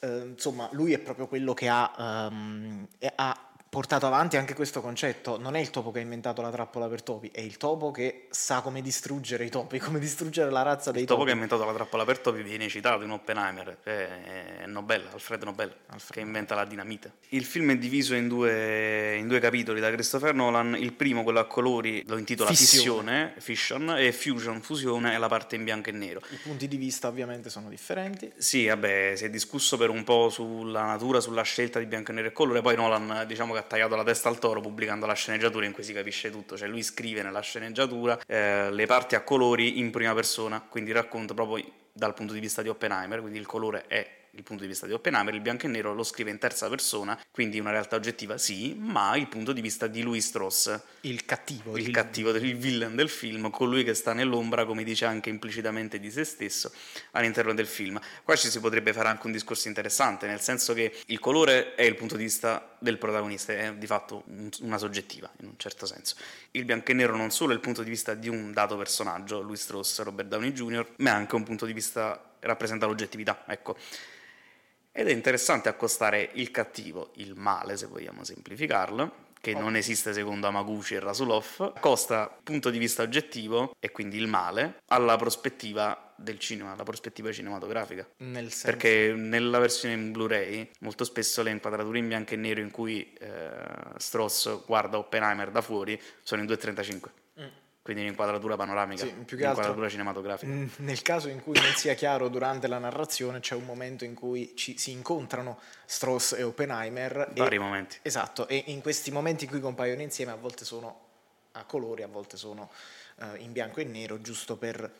[SPEAKER 1] eh, insomma lui è proprio quello che ha, um, ha portato avanti anche questo concetto. Non è il topo che ha inventato la trappola per topi, è il topo che sa come distruggere i topi, come distruggere la razza dei topi.
[SPEAKER 2] Il topo che ha inventato la trappola per topi viene citato in Oppenheimer, è Nobel, Alfred Nobel, Alfred. che inventa la dinamite. Il film è diviso in due, in due, capitoli da Christopher Nolan. Il primo, quello a colori, lo intitola Fissione, Fission, e Fusion, Fusione, è la parte in bianco e nero.
[SPEAKER 1] I punti di vista ovviamente sono differenti.
[SPEAKER 2] Sì, vabbè, si è discusso per un po' sulla natura, sulla scelta di bianco e nero e colore, poi Nolan diciamo che ha tagliato la testa al toro pubblicando la sceneggiatura in cui si capisce tutto, cioè lui scrive nella sceneggiatura eh, le parti a colori in prima persona, quindi racconta proprio dal punto di vista di Oppenheimer, quindi il colore è il punto di vista di Oppenheimer, il bianco e nero lo scrive in terza persona, quindi una realtà oggettiva sì, ma il punto di vista di Louis Strauss,
[SPEAKER 1] il cattivo,
[SPEAKER 2] il, il cattivo, il villain del film, colui che sta nell'ombra, come dice anche implicitamente di se stesso all'interno del film. Qua ci si potrebbe fare anche un discorso interessante, nel senso che il colore è il punto di vista del protagonista, è di fatto una soggettiva in un certo senso. Il bianco e nero non solo è il punto di vista di un dato personaggio, Louis Strauss, Robert Downey Jr., ma è anche un punto di vista rappresenta l'oggettività, ecco. Ed è interessante accostare il cattivo, il male se vogliamo semplificarlo, che non esiste secondo Amaguchi e Rasulov, accosta punto di vista oggettivo, e quindi il male, alla prospettiva del cinema, alla prospettiva cinematografica.
[SPEAKER 1] Nel senso...
[SPEAKER 2] Perché nella versione in Blu-ray molto spesso le inquadrature in bianco e nero in cui eh, Strauss guarda Oppenheimer da fuori sono in 2.35. Quindi un'inquadratura panoramica, sì, più che un'inquadratura cinematografica.
[SPEAKER 1] Nel caso in cui non sia chiaro durante la narrazione, c'è un momento in cui ci, si incontrano Strauss e Oppenheimer.
[SPEAKER 2] Vari e, momenti.
[SPEAKER 1] Esatto, e in questi momenti in cui compaiono insieme, a volte sono a colori, a volte sono uh, in bianco e nero, giusto per,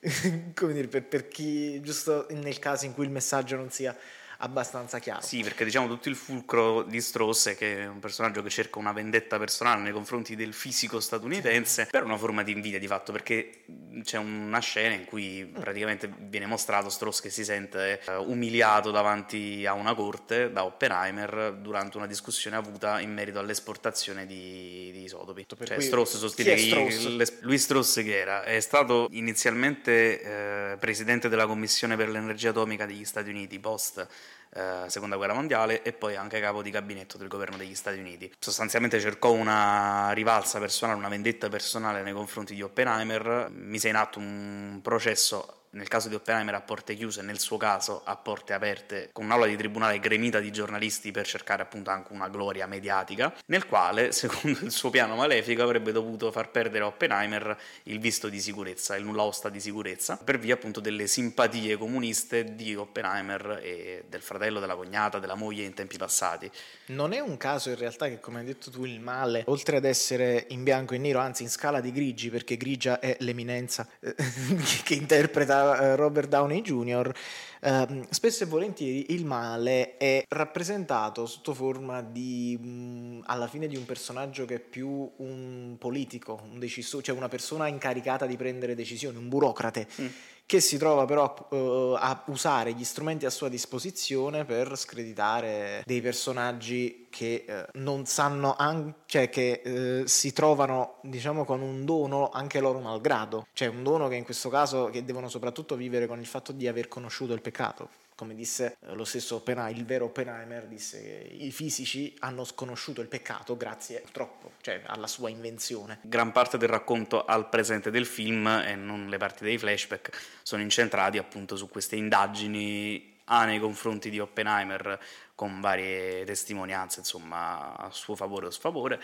[SPEAKER 1] come dire, per, per chi, giusto nel caso in cui il messaggio non sia abbastanza chiaro.
[SPEAKER 2] Sì, perché diciamo tutto il fulcro di Strauss è che è un personaggio che cerca una vendetta personale nei confronti del fisico statunitense per una forma di invidia di fatto, perché c'è una scena in cui praticamente viene mostrato Strauss che si sente uh, umiliato davanti a una corte da Oppenheimer durante una discussione avuta in merito all'esportazione di, di isotopi. Per cioè, Strauss sostiene che lui Strauss che era è stato inizialmente eh, presidente della Commissione per l'energia atomica degli Stati Uniti post eh, seconda guerra mondiale e poi anche capo di gabinetto del governo degli Stati Uniti. Sostanzialmente cercò una rivalsa personale, una vendetta personale nei confronti di Oppenheimer, mise in atto un processo nel caso di Oppenheimer a porte chiuse, nel suo caso a porte aperte, con un'aula di tribunale gremita di giornalisti per cercare appunto anche una gloria mediatica, nel quale, secondo il suo piano malefico, avrebbe dovuto far perdere a Oppenheimer il visto di sicurezza, il nulla osta di sicurezza, per via appunto delle simpatie comuniste di Oppenheimer e del fratello, della cognata, della moglie in tempi passati.
[SPEAKER 1] Non è un caso in realtà che, come hai detto tu, il male, oltre ad essere in bianco e nero, anzi in scala di grigi, perché grigia è l'eminenza eh, che interpreta eh, Robert Downey Jr., eh, spesso e volentieri il male è rappresentato sotto forma di, mh, mm, alla fine di un personaggio che è più un politico, un decisore, cioè una persona incaricata di prendere decisioni, un burocrate. Mm che si trova però uh, a usare gli strumenti a sua disposizione per screditare dei personaggi che uh, non sanno, an- cioè che uh, si trovano diciamo con un dono anche loro malgrado, cioè un dono che in questo caso che devono soprattutto vivere con il fatto di aver conosciuto il peccato come disse eh, lo stesso Oppenheimer, il vero Oppenheimer, disse che i fisici hanno sconosciuto il peccato grazie purtroppo, cioè alla sua invenzione.
[SPEAKER 2] Gran parte del racconto al presente del film e non le parti dei flashback sono incentrati appunto su queste indagini A nei confronti di Oppenheimer con varie testimonianze insomma a suo favore o sfavore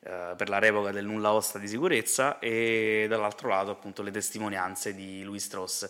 [SPEAKER 2] eh, per la revoca del nulla osta di sicurezza e dall'altro lato appunto le testimonianze di Louis Strauss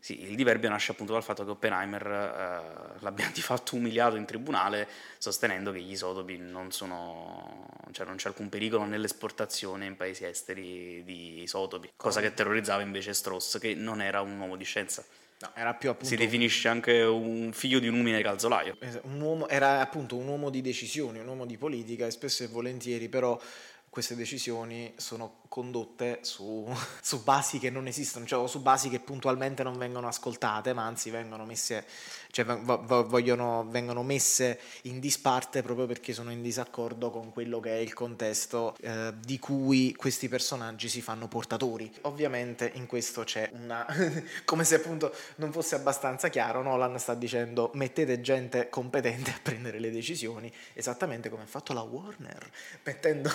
[SPEAKER 2] Sì, il diverbio nasce appunto dal fatto che Oppenheimer eh, l'abbia di fatto umiliato in tribunale sostenendo che gli isotopi non sono, cioè non c'è alcun pericolo nell'esportazione in paesi esteri di isotopi, cosa che terrorizzava invece Strauss, che non era un uomo di scienza.
[SPEAKER 1] No, era più appunto
[SPEAKER 2] Si definisce anche un figlio di un umile calzolaio.
[SPEAKER 1] un uomo, era appunto un uomo di decisioni, un uomo di politica e spesso e volentieri però queste decisioni sono condotte su, su, basi che non esistono, cioè su basi che puntualmente non vengono ascoltate, ma anzi vengono messe, cioè vogliono, vengono messe in disparte proprio perché sono in disaccordo con quello che è il contesto eh, di cui questi personaggi si fanno portatori. Ovviamente in questo c'è una, come se appunto non fosse abbastanza chiaro, Nolan sta dicendo mettete gente competente a prendere le decisioni, esattamente come ha fatto la Warner, mettendo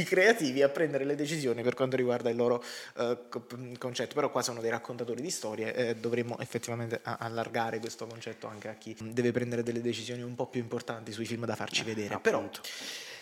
[SPEAKER 1] i creativi a prendere le decisioni per quanto riguarda il loro uh, concetto, però qua sono dei raccontatori di storie e dovremmo effettivamente allargare questo concetto anche a chi deve prendere delle decisioni un po' più importanti sui film da farci vedere.
[SPEAKER 2] Eh,
[SPEAKER 1] però,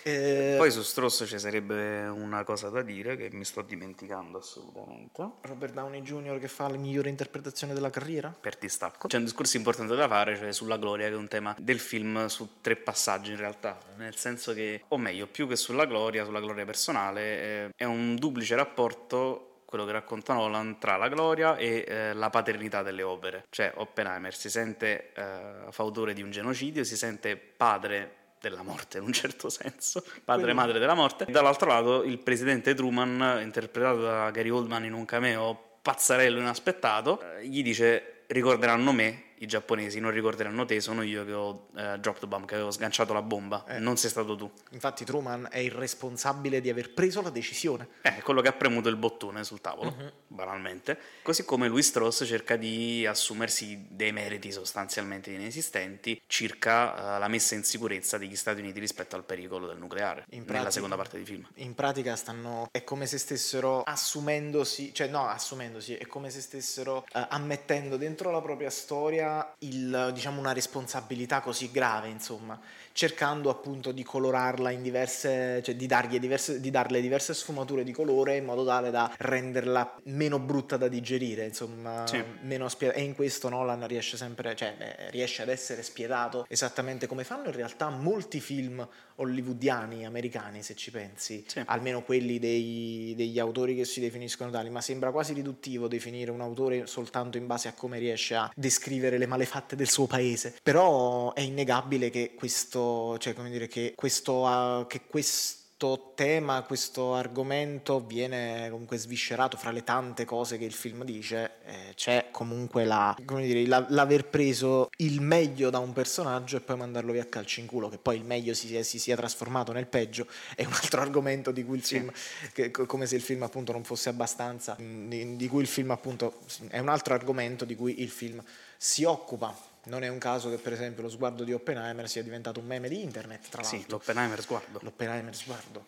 [SPEAKER 2] eh, Poi su Strosso ci sarebbe una cosa da dire che mi sto dimenticando assolutamente.
[SPEAKER 1] Robert Downey Jr. che fa la migliore interpretazione della carriera?
[SPEAKER 2] Per distacco. C'è un discorso importante da fare, cioè sulla gloria, che è un tema del film su tre passaggi in realtà, nel senso che, o meglio, più che sulla gloria, sulla gloria personale, eh, è un duplice rapporto quello che racconta Nolan tra la gloria e eh, la paternità delle opere. Cioè Oppenheimer si sente eh, fautore di un genocidio, si sente padre della morte in un certo senso, padre e madre della morte. Dall'altro lato il presidente Truman, interpretato da Gary Oldman in un cameo pazzarello inaspettato, eh, gli dice ricorderanno me i giapponesi non ricorderanno te, sono io che ho eh, dropped bomb, che avevo sganciato la bomba, eh. non sei stato tu.
[SPEAKER 1] Infatti Truman è il responsabile di aver preso la decisione.
[SPEAKER 2] Eh, è quello che ha premuto il bottone sul tavolo, uh-huh. banalmente. Così come Louis Strauss cerca di assumersi dei meriti sostanzialmente inesistenti circa uh, la messa in sicurezza degli Stati Uniti rispetto al pericolo del nucleare, in pratica, nella seconda parte del film.
[SPEAKER 1] In pratica stanno, è come se stessero assumendosi, cioè no, assumendosi, è come se stessero uh, ammettendo dentro la propria storia il, diciamo, una responsabilità così grave, insomma, cercando appunto di colorarla in diverse, cioè di, diverse, di darle diverse sfumature di colore in modo tale da renderla meno brutta da digerire, insomma, sì. meno spietata. E in questo Nolan riesce sempre, cioè riesce ad essere spietato esattamente come fanno in realtà molti film hollywoodiani, americani, se ci pensi, sì. almeno quelli dei, degli autori che si definiscono tali, ma sembra quasi riduttivo definire un autore soltanto in base a come riesce a descrivere le malefatte del suo paese. Però è innegabile che questo, cioè come dire, che questo, uh, che questo questo tema, questo argomento viene comunque sviscerato fra le tante cose che il film dice, eh, c'è comunque la, dire, la, l'aver preso il meglio da un personaggio e poi mandarlo via a calci in culo, che poi il meglio si, si sia trasformato nel peggio, è un altro argomento di cui il film, che, come se il film appunto non fosse abbastanza, di, di cui il film appunto, è un altro argomento di cui il film si occupa non è un caso che per esempio lo sguardo di Oppenheimer sia diventato un meme di internet, tra l'altro.
[SPEAKER 2] Sì, l'Oppenheimer sguardo.
[SPEAKER 1] L'Oppenheimer sguardo.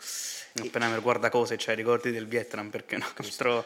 [SPEAKER 2] L'Oppenheimer e... guarda cose, cioè ricordi del Vietnam, perché no? Questo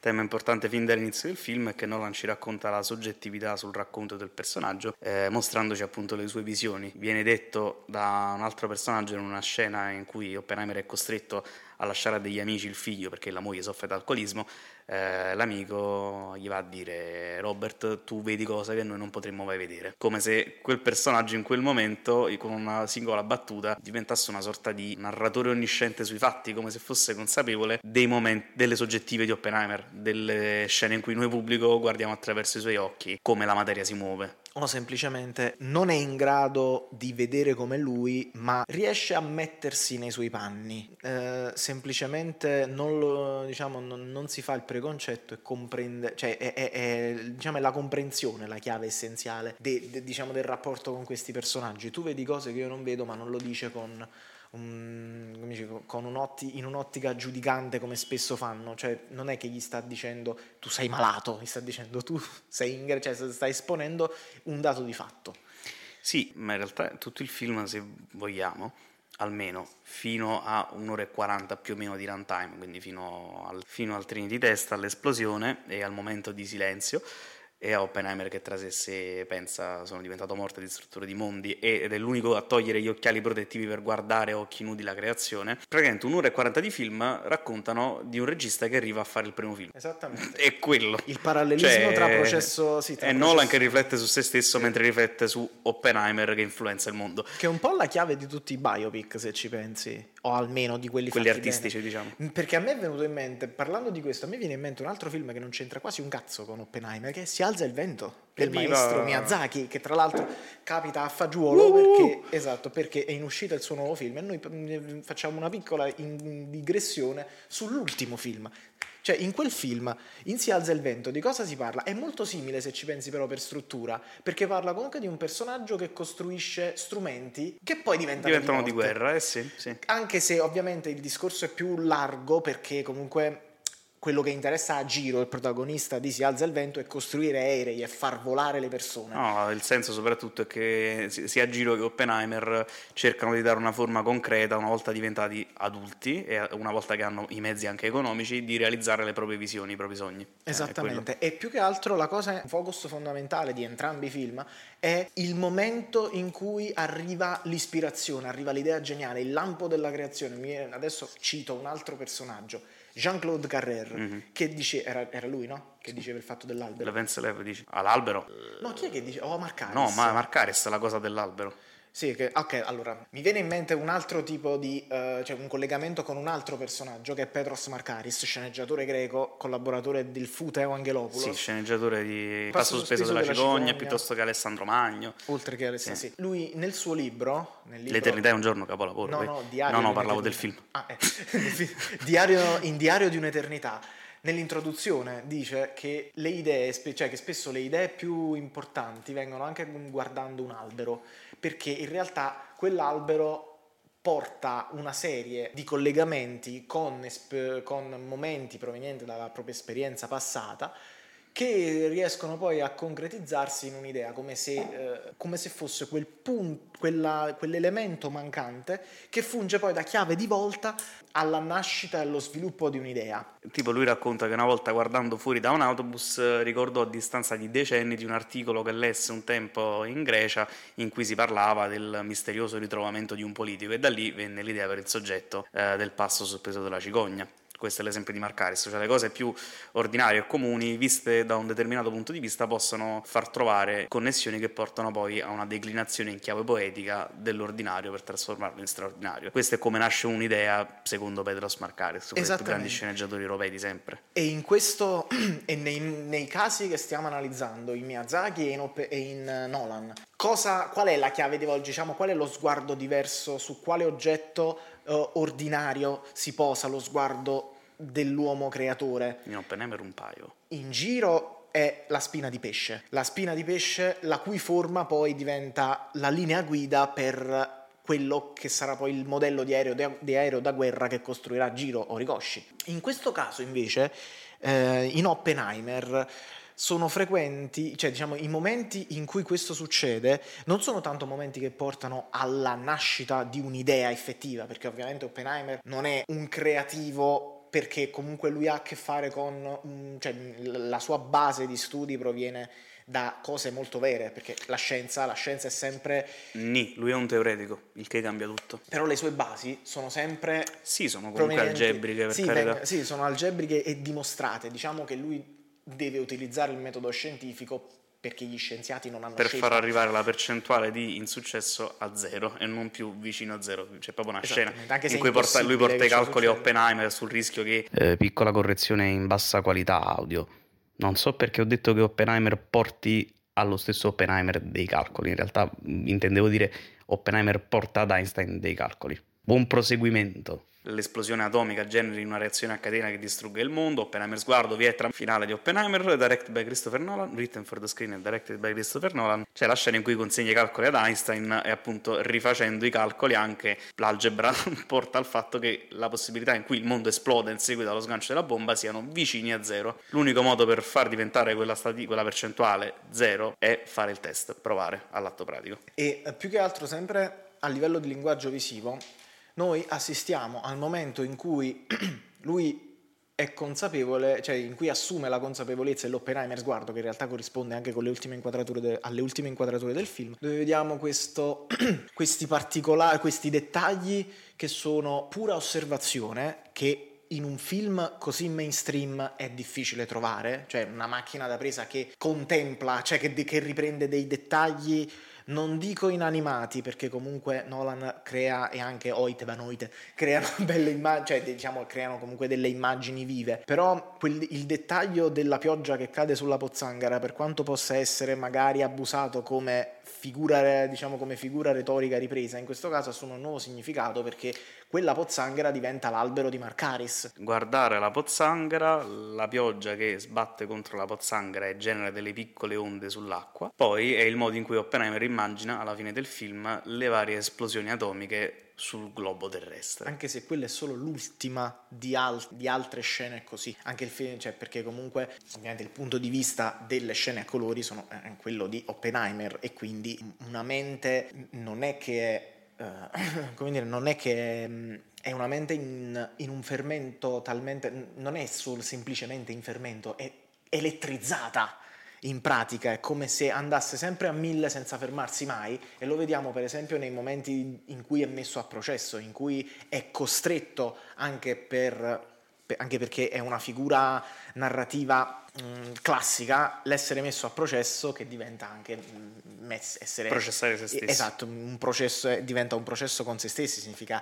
[SPEAKER 2] tema importante fin dall'inizio del film è che Nolan ci racconta la soggettività sul racconto del personaggio, eh, mostrandoci appunto le sue visioni. Viene detto da un altro personaggio in una scena in cui Oppenheimer è costretto a lasciare a degli amici il figlio perché la moglie soffre d'alcolismo, eh, l'amico gli va a dire Robert tu vedi cose che noi non potremmo mai vedere, come se quel personaggio in quel momento con una singola battuta diventasse una sorta di narratore onnisciente sui fatti, come se fosse consapevole dei momenti, delle soggettive di Oppenheimer, delle scene in cui noi pubblico guardiamo attraverso i suoi occhi come la materia si muove
[SPEAKER 1] o semplicemente non è in grado di vedere come lui, ma riesce a mettersi nei suoi panni. Eh, semplicemente non, lo, diciamo, non, non, si fa il preconcetto e comprende, cioè è, è, è, diciamo, è la comprensione la chiave essenziale de, de, diciamo, del rapporto con questi personaggi. Tu vedi cose che io non vedo, ma non lo dice con un, dice, con un'ottica, in un'ottica giudicante come spesso fanno, cioè non è che gli sta dicendo tu sei malato, gli sta dicendo tu sei in cioè sta esponendo un dato di fatto.
[SPEAKER 2] Sì, ma in realtà tutto il film, se vogliamo, almeno fino a un'ora e 40 più o meno di runtime, quindi fino al, fino al Trinity Test, all'esplosione e al momento di silenzio, e a Oppenheimer che tra sé se pensa sono diventato morte distruttore di mondi ed è l'unico a togliere gli occhiali protettivi per guardare a occhi nudi la creazione. Praticamente un'ora e 40 di film raccontano di un regista che arriva a fare il primo film.
[SPEAKER 1] Esattamente.
[SPEAKER 2] È quello.
[SPEAKER 1] Il parallelismo
[SPEAKER 2] Cioè,
[SPEAKER 1] tra processo... Sì, tra
[SPEAKER 2] è
[SPEAKER 1] processo-
[SPEAKER 2] Nolan che riflette su se stesso mentre riflette su Oppenheimer che influenza il mondo.
[SPEAKER 1] Che è un po' la chiave di tutti i biopic, se ci pensi, o almeno di quelli,
[SPEAKER 2] Quelli artistici,
[SPEAKER 1] bene.
[SPEAKER 2] diciamo.
[SPEAKER 1] Perché a me è venuto in mente, parlando di questo, a me viene in mente un altro film che non c'entra quasi un cazzo con Oppenheimer, che è Si alza il vento, del
[SPEAKER 2] Evviva!
[SPEAKER 1] maestro Miyazaki, che tra l'altro capita a fagiolo perché, esatto, perché è in uscita il suo nuovo film e noi mm, facciamo una piccola digressione sull'ultimo film. Cioè, in quel film, in Si alza il vento, di cosa si parla? È molto simile, se ci pensi però per struttura, perché parla comunque di un personaggio che costruisce strumenti che poi diventano,
[SPEAKER 2] Diventano di
[SPEAKER 1] morte.
[SPEAKER 2] guerra, eh sì, sì.
[SPEAKER 1] Anche se ovviamente il discorso è più largo perché comunque quello che interessa a Giro, il protagonista di Si alza il vento, è costruire aerei e far volare le persone.
[SPEAKER 2] No, il senso soprattutto è che si- sia Giro che Oppenheimer cercano di dare una forma concreta una volta diventati adulti e una volta che hanno i mezzi anche economici di realizzare le proprie visioni, i propri sogni. Eh.
[SPEAKER 1] Esattamente, e più che altro la cosa, il focus fondamentale di entrambi i film è il momento in cui arriva l'ispirazione, arriva l'idea geniale, il lampo della creazione. Adesso cito un altro personaggio, Jean-Claude Carrère,
[SPEAKER 2] Mhm.
[SPEAKER 1] che dice, era, era lui, no? Che diceva il fatto dell'albero.
[SPEAKER 2] L'Events Lev dice all'albero?
[SPEAKER 1] No, chi è che dice? Oh, Marcaris.
[SPEAKER 2] No, ma Marcaris è la cosa dell'albero.
[SPEAKER 1] Sì, che, ok, allora, mi viene in mente un altro tipo di, eh, cioè un collegamento con un altro personaggio che è Petros Markaris, sceneggiatore greco, collaboratore del Futeo Angelopoulos.
[SPEAKER 2] Sì, sceneggiatore di
[SPEAKER 1] Passo
[SPEAKER 2] sospeso della,
[SPEAKER 1] della
[SPEAKER 2] cicogna,
[SPEAKER 1] cicogna.
[SPEAKER 2] piuttosto che Alessandro Magno.
[SPEAKER 1] Oltre che Alessandro, sì. Lui nel suo libro, nel libro
[SPEAKER 2] L'eternità è un giorno capolavoro.
[SPEAKER 1] No,
[SPEAKER 2] poi.
[SPEAKER 1] no, diario
[SPEAKER 2] no, no, parlavo del film.
[SPEAKER 1] Ah, eh. diario, in Diario di un'eternità. Nell'introduzione dice che le idee, cioè che spesso le idee più importanti vengono anche guardando un albero, perché in realtà quell'albero porta una serie di collegamenti con, esp- con momenti provenienti dalla propria esperienza passata che riescono poi a concretizzarsi in un'idea, come se, eh, come se fosse quel punto, quella- quell'elemento mancante che funge poi da chiave di volta alla nascita e allo sviluppo di un'idea.
[SPEAKER 2] Tipo lui racconta che una volta guardando fuori da un autobus ricordò a distanza di decenni di un articolo che lesse un tempo in Grecia in cui si parlava del misterioso ritrovamento di un politico e da lì venne l'idea per il soggetto eh, del passo sospeso della cicogna. Questo è l'esempio di Marcaris, cioè le cose più ordinarie e comuni, viste da un determinato punto di vista, possono far trovare connessioni che portano poi a una declinazione in chiave poetica dell'ordinario per trasformarlo in straordinario. Questo è come nasce un'idea, secondo Petros Marcaris, uno dei più grandi sceneggiatori europei di sempre.
[SPEAKER 1] E in questo e nei, nei casi che stiamo analizzando, in Miyazaki e in, e in eh, Nolan, cosa, qual è la chiave di volta? Diciamo, qual è lo sguardo diverso su quale oggetto eh, ordinario si posa lo sguardo dell'uomo creatore?
[SPEAKER 2] In Oppenheimer un paio.
[SPEAKER 1] in giro è la spina di pesce. La spina di pesce, la cui forma poi diventa la linea guida per quello che sarà poi il modello di aereo, di aereo da guerra che costruirà Giro Horikoshi. In questo caso, invece, eh, in Oppenheimer sono frequenti, cioè diciamo i momenti in cui questo succede non sono tanto momenti che portano alla nascita di un'idea effettiva, perché ovviamente Oppenheimer non è un creativo perché comunque lui ha a che fare con, cioè la sua base di studi proviene da cose molto vere, perché la scienza, la scienza è sempre,
[SPEAKER 2] Ni, lui è un teoretico, il che cambia tutto.
[SPEAKER 1] però le sue basi sono sempre
[SPEAKER 2] Sì, sono comunque algebriche, per
[SPEAKER 1] sì,
[SPEAKER 2] carità.
[SPEAKER 1] veng- sì, sono algebriche e dimostrate. Diciamo che lui deve utilizzare il metodo scientifico perché gli scienziati non hanno
[SPEAKER 2] per
[SPEAKER 1] scelta.
[SPEAKER 2] far arrivare la percentuale di insuccesso a zero e non più vicino a zero. C'è proprio una scena
[SPEAKER 1] Esattamente, anche se
[SPEAKER 2] in cui porta- lui porta i calcoli a. Oppenheimer sul rischio che... Eh, piccola correzione in bassa qualità audio. Non so perché ho detto che Oppenheimer porti allo stesso Oppenheimer dei calcoli. In realtà intendevo dire Oppenheimer porta ad Einstein dei calcoli. Buon proseguimento. L'esplosione atomica generi una reazione a catena che distrugge il mondo. Oppenheimer sguardo, Vietnam, finale di Oppenheimer, direct by Christopher Nolan, written for the screen and directed by Christopher Nolan. C'è la scena in cui consegna i calcoli ad Einstein e appunto rifacendo i calcoli anche l'algebra porta al fatto che la possibilità in cui il mondo esplode in seguito allo sgancio della bomba siano vicini a zero. L'unico modo per far diventare quella, stati- quella percentuale zero è fare il test, provare all'atto pratico.
[SPEAKER 1] E eh, più che altro, sempre a livello di linguaggio visivo, noi assistiamo al momento in cui lui è consapevole, cioè in cui assume la consapevolezza e l'Oppenheimer sguardo, che in realtà corrisponde anche ultime de, alle ultime inquadrature del film, dove vediamo questo, questi particolari, questi dettagli che sono pura osservazione, che in un film così mainstream è difficile trovare, cioè una macchina da presa che contempla, cioè che, che riprende dei dettagli non dico inanimati perché comunque Nolan crea e anche Oite Van Oite creano belle immagini, cioè diciamo creano comunque delle immagini vive, però quel, il dettaglio della pioggia che cade sulla pozzanghera per quanto possa essere magari abusato come figura, diciamo, come figura retorica ripresa, in questo caso assume un nuovo significato perché quella pozzanghera diventa l'albero di Marcaris.
[SPEAKER 2] Guardare la pozzanghera, la pioggia che sbatte contro la pozzanghera e genera delle piccole onde sull'acqua, poi è il modo in cui Oppenheimer immagina alla fine del film le varie esplosioni atomiche sul globo terrestre.
[SPEAKER 1] Anche se quella è solo l'ultima di, al- di altre scene così. Anche il film, cioè, perché comunque ovviamente il punto di vista delle scene a colori sono eh, quello di Oppenheimer e quindi una mente non è che è uh, come dire, non è che um, è una mente in, in, un fermento talmente, non è solo semplicemente in fermento, è elettrizzata in pratica, è come se andasse sempre a mille senza fermarsi mai e lo vediamo per esempio nei momenti in cui è messo a processo, in cui è costretto anche, per, anche perché è una figura narrativa Mm, classica l'essere messo a processo che diventa anche mm, essere
[SPEAKER 2] processare se stessi.
[SPEAKER 1] esatto un processo diventa un processo con se stessi significa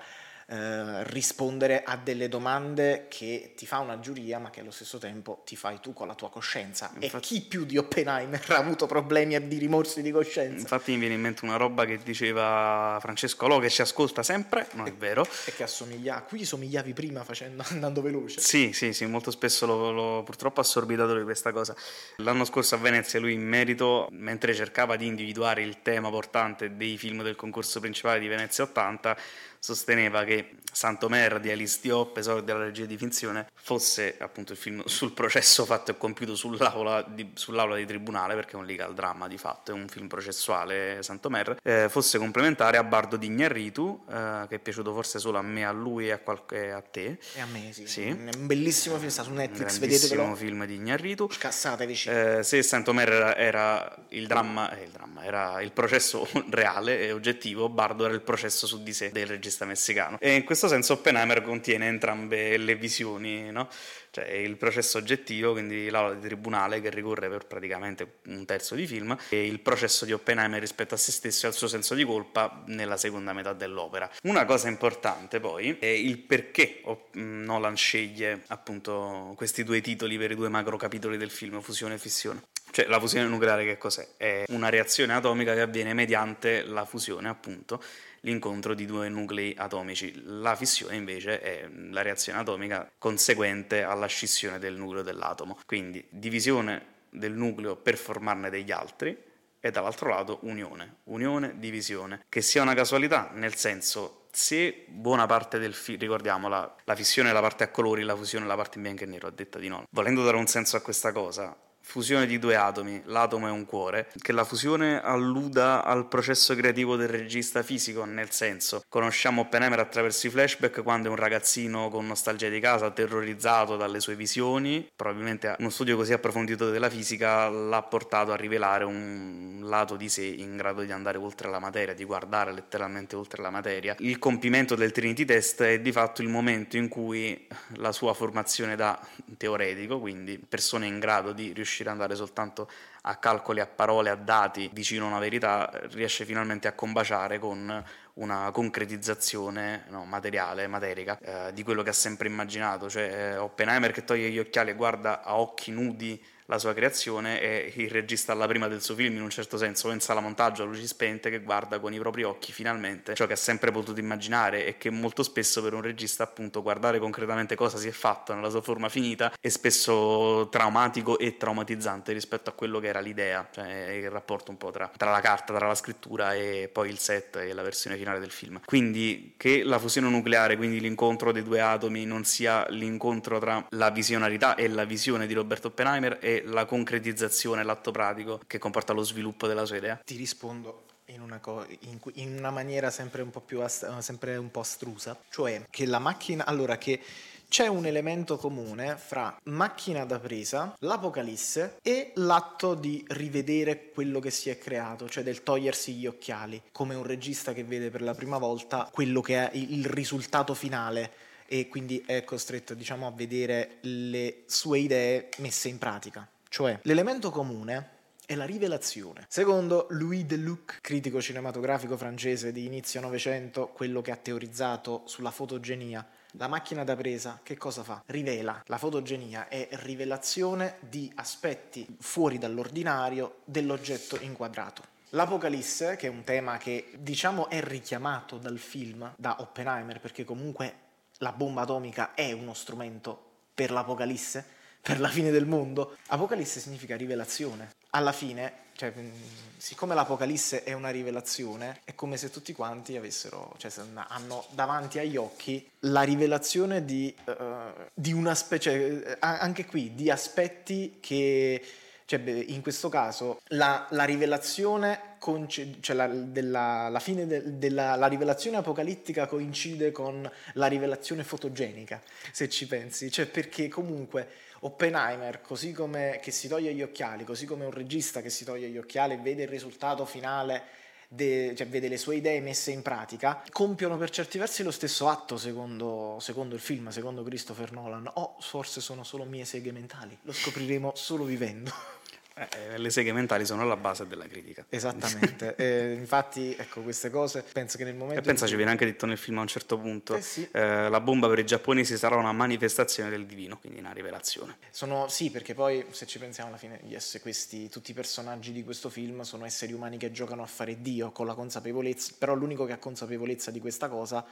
[SPEAKER 1] eh, rispondere a delle domande che ti fa una giuria ma che allo stesso tempo ti fai tu con la tua coscienza. Infatti, e chi più di Oppenheimer ha avuto problemi di rimorsi di coscienza?
[SPEAKER 2] Infatti mi viene in mente una roba che diceva Francesco Lo che ci ascolta sempre non è vero.
[SPEAKER 1] e che assomiglia a cui somigliavi prima facendo, andando veloce?
[SPEAKER 2] Sì sì sì molto spesso l'ho, purtroppo assorbitato di questa cosa. L'anno scorso a Venezia lui in merito mentre cercava di individuare il tema portante dei film del concorso principale di Venezia 80 sosteneva che Santomer di Alice Diop, esordio della regia di finzione, fosse appunto il film sul processo fatto e compiuto sull'aula di, sull'aula di tribunale, perché è un legal drama di fatto, è un film processuale Santomer, eh, fosse complementare a Bardo di Ignarritu, eh, che è piaciuto forse solo a me, a lui e a, qualche, a te.
[SPEAKER 1] E a me, sì. sì. Un bellissimo film, sta su Netflix,
[SPEAKER 2] vedetelo. Un film di Ignarritu.
[SPEAKER 1] Scassatevi.
[SPEAKER 2] Eh, se Santomer era, era il dramma, eh, il dramma, era il processo reale e oggettivo, Bardo era il processo su di sé del regista regista messicano. E in questo senso Oppenheimer contiene entrambe le visioni, no? Cioè il processo oggettivo, quindi l'aula di tribunale che ricorre per praticamente un terzo di film, e il processo di Oppenheimer rispetto a se stesso e al suo senso di colpa nella seconda metà dell'opera. Una cosa importante poi è il perché Nolan sceglie appunto questi due titoli per i due macro capitoli del film, fusione e fissione. Cioè la fusione nucleare che cos'è? È una reazione atomica che avviene mediante la fusione appunto l'incontro di due nuclei atomici. La fissione invece è la reazione atomica conseguente alla scissione del nucleo dell'atomo. Quindi divisione del nucleo per formarne degli altri e dall'altro lato unione, unione, divisione. Che sia una casualità, nel senso se buona parte del film, ricordiamo la, la fissione è la parte a colori, la fusione è la parte in bianco e nero, a detta di no. Volendo dare un senso a questa cosa, fusione di due atomi, l'atomo è un cuore, che la fusione alluda al processo creativo del regista fisico, nel senso, conosciamo Oppenheimer attraverso i flashback quando è un ragazzino con nostalgia di casa, terrorizzato dalle sue visioni, probabilmente uno studio così approfondito della fisica l'ha portato a rivelare un lato di sé in grado di andare oltre la materia, di guardare letteralmente oltre la materia. Il compimento del Trinity Test è di fatto il momento in cui la sua formazione da teoretico, quindi persone in grado di riuscire riuscire ad andare soltanto a calcoli, a parole, a dati vicino a una verità, riesce finalmente a combaciare con una concretizzazione no, materiale, materica, eh, di quello che ha sempre immaginato. Cioè eh, Oppenheimer che toglie gli occhiali e guarda a occhi nudi la sua creazione e il regista alla prima del suo film in un certo senso o in sala montaggio a luci spente che guarda con i propri occhi finalmente ciò che ha sempre potuto immaginare e che molto spesso per un regista appunto guardare concretamente cosa si è fatto nella sua forma finita è spesso traumatico e traumatizzante rispetto a quello che era l'idea cioè il rapporto un po' tra, tra la carta, tra la scrittura e poi il set e la versione finale del film. Quindi che la fusione nucleare quindi l'incontro dei due atomi non sia l'incontro tra la visionarità e la visione di Robert Oppenheimer è la concretizzazione, l'atto pratico che comporta lo sviluppo della sua idea?
[SPEAKER 1] Ti rispondo in una, co- in, in una maniera sempre un po' più ast- sempre un po' astrusa, cioè che la macchina, allora che c'è un elemento comune fra macchina da presa, l'apocalisse e l'atto di rivedere quello che si è creato, cioè del togliersi gli occhiali, come un regista che vede per la prima volta quello che è il risultato finale e quindi è costretto diciamo, a vedere le sue idee messe in pratica. Cioè, l'elemento comune è la rivelazione. Secondo Louis Deluc, critico cinematografico francese di inizio Novecento, quello che ha teorizzato sulla fotogenia, la macchina da presa che cosa fa? Rivela. La fotogenia è rivelazione di aspetti fuori dall'ordinario dell'oggetto inquadrato. L'Apocalisse, che è un tema che diciamo è richiamato dal film, da Oppenheimer, perché comunque la bomba atomica è uno strumento per l'Apocalisse, per la fine del mondo. Apocalisse significa rivelazione. Alla fine cioè, siccome l'Apocalisse è una rivelazione, è come se tutti quanti avessero, cioè, hanno davanti agli occhi la rivelazione di, uh, di una specie, cioè, anche qui, di aspetti che, cioè, in questo caso, la, la rivelazione cioè la, della, la fine de, della la rivelazione apocalittica coincide con la rivelazione fotogenica, se ci pensi, cioè perché comunque Oppenheimer, così come che si toglie gli occhiali, così come un regista che si toglie gli occhiali e vede il risultato finale, de, cioè vede le sue idee messe in pratica, compiono per certi versi lo stesso atto secondo, secondo il film, secondo Christopher Nolan, o forse sono solo mie seghe mentali, lo scopriremo solo vivendo.
[SPEAKER 2] Eh, le seghe mentali sono alla base della critica.
[SPEAKER 1] Esattamente, eh, infatti ecco queste cose penso che nel momento...
[SPEAKER 2] E pensa, ci viene anche detto nel film a un certo punto,
[SPEAKER 1] eh sì.
[SPEAKER 2] eh, la bomba per i giapponesi sarà una manifestazione del divino, quindi una rivelazione.
[SPEAKER 1] Sono, sì, perché poi se ci pensiamo alla fine, yes, questi, tutti i personaggi di questo film sono esseri umani che giocano a fare Dio con la consapevolezza, però l'unico che ha consapevolezza di questa cosa